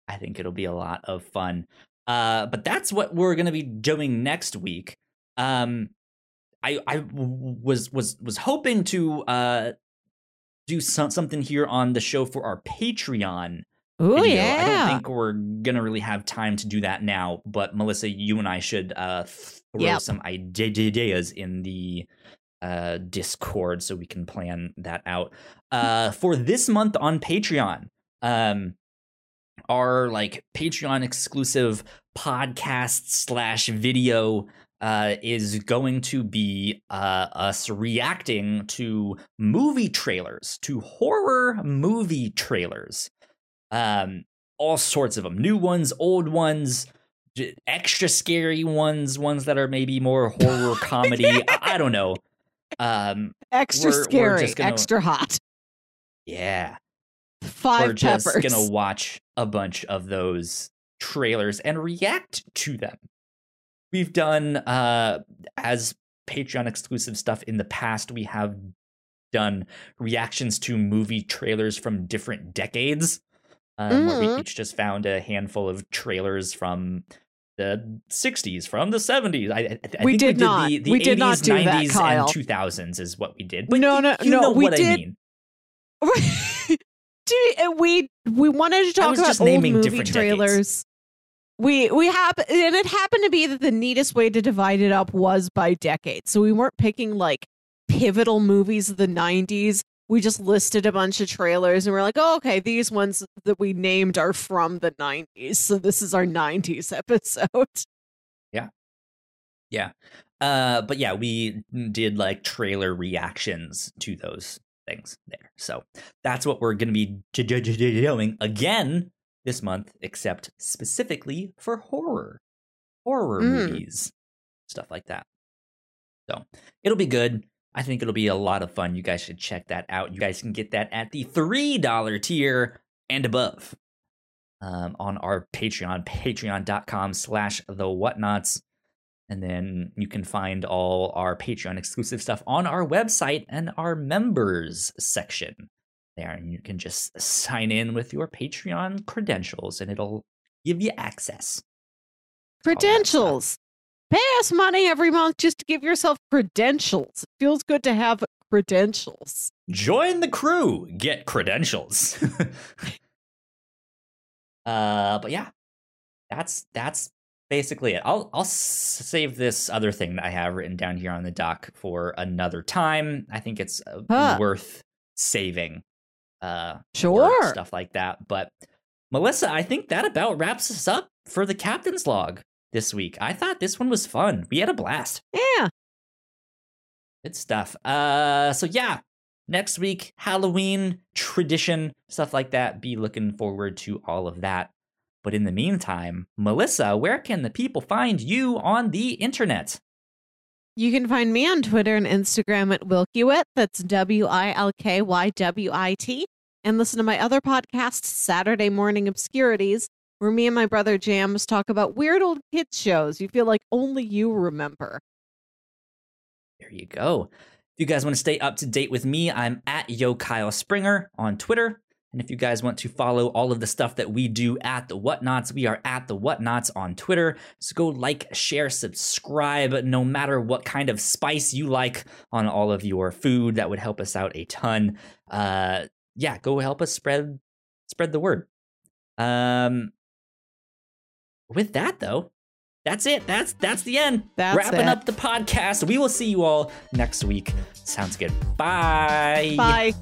I think it'll be a lot of fun. Uh, but that's what we're gonna be doing next week. Um, I I was was was hoping to uh do some, something here on the show for our Patreon. Oh yeah. I don't think we're gonna really have time to do that now. But Melissa, you and I should uh throw Yep. some ideas in the uh Discord so we can plan that out. Uh, for this month on Patreon, um, our like Patreon exclusive podcast slash video uh, is going to be uh, us reacting to movie trailers, to horror movie trailers. Um, all sorts of them, new ones, old ones, extra scary ones, ones that are maybe more horror comedy. I, I don't know. Um, extra we're- we're scary, just gonna- extra hot. yeah, 5 we're just gonna watch a bunch of those trailers and react to them. We've done uh as Patreon exclusive stuff in the past. We have done reactions to movie trailers from different decades. Um, where we Mhm. each just found a handful of trailers from the 60s, from the 70s. I, I, I We did not. The, the We 80s, did not do that, 90s, Kyle. and 2000s is what we did. But No, you, no, you no, know we what I did- mean. Do- uh, we we wanted to talk about old movie trailers. We we happen and it happened to be that the neatest way to divide it up was by decade. So we weren't picking like pivotal movies of the 90s. We just listed a bunch of trailers and we're like, "Oh, okay, these ones that we named are from the 90s. So this is our 90s episode." Yeah. Yeah. Uh, but yeah, we did like trailer reactions to those things there. So that's what we're going to be doing again this month, except specifically for horror, horror Mm. movies, stuff like that. So it'll be good. I think it'll be a lot of fun. You guys should check that out. You guys can get that at the $3 tier and above um, on our Patreon, patreon.com slash the whatnauts. And then you can find all our Patreon exclusive stuff on our website and our members section there. And you can just sign in with your Patreon credentials and it'll give you access. all that stuff. Credentials. Pay us money every month just to give yourself credentials. It feels good to have credentials. Join the crew, get credentials. uh, but yeah, that's that's basically it. I'll I'll save this other thing that I have written down here on the doc for another time. I think it's uh, Huh. worth saving. Uh, Sure. stuff like that. But Melissa, I think that about wraps us up for the captain's log this week. I thought this one was fun. We had a blast. Yeah. Good stuff. Uh, so yeah, next week Halloween tradition stuff like that. Be looking forward to all of that. But in the meantime, Melissa, where can the people find you on the internet? You can find me on Twitter and Instagram at Wilkywit. That's W I L K Y W I T. And listen to my other podcast, Saturday Morning Obscurities, where me and my brother Jams talk about weird old kids shows you feel like only you remember. There you go. If you guys want to stay up to date with me, I'm at Yo Kyle Springer on Twitter. And if you guys want to follow all of the stuff that we do at the Whatnauts, we are at the Whatnauts on Twitter. So go like, share, subscribe, no matter what kind of spice you like on all of your food. That would help us out a ton. Uh, yeah, go help us spread spread the word. Um, with that though, that's it. That's that's the end. That's Wrapping it. up the podcast. We will see you all next week. Sounds good. Bye. Bye.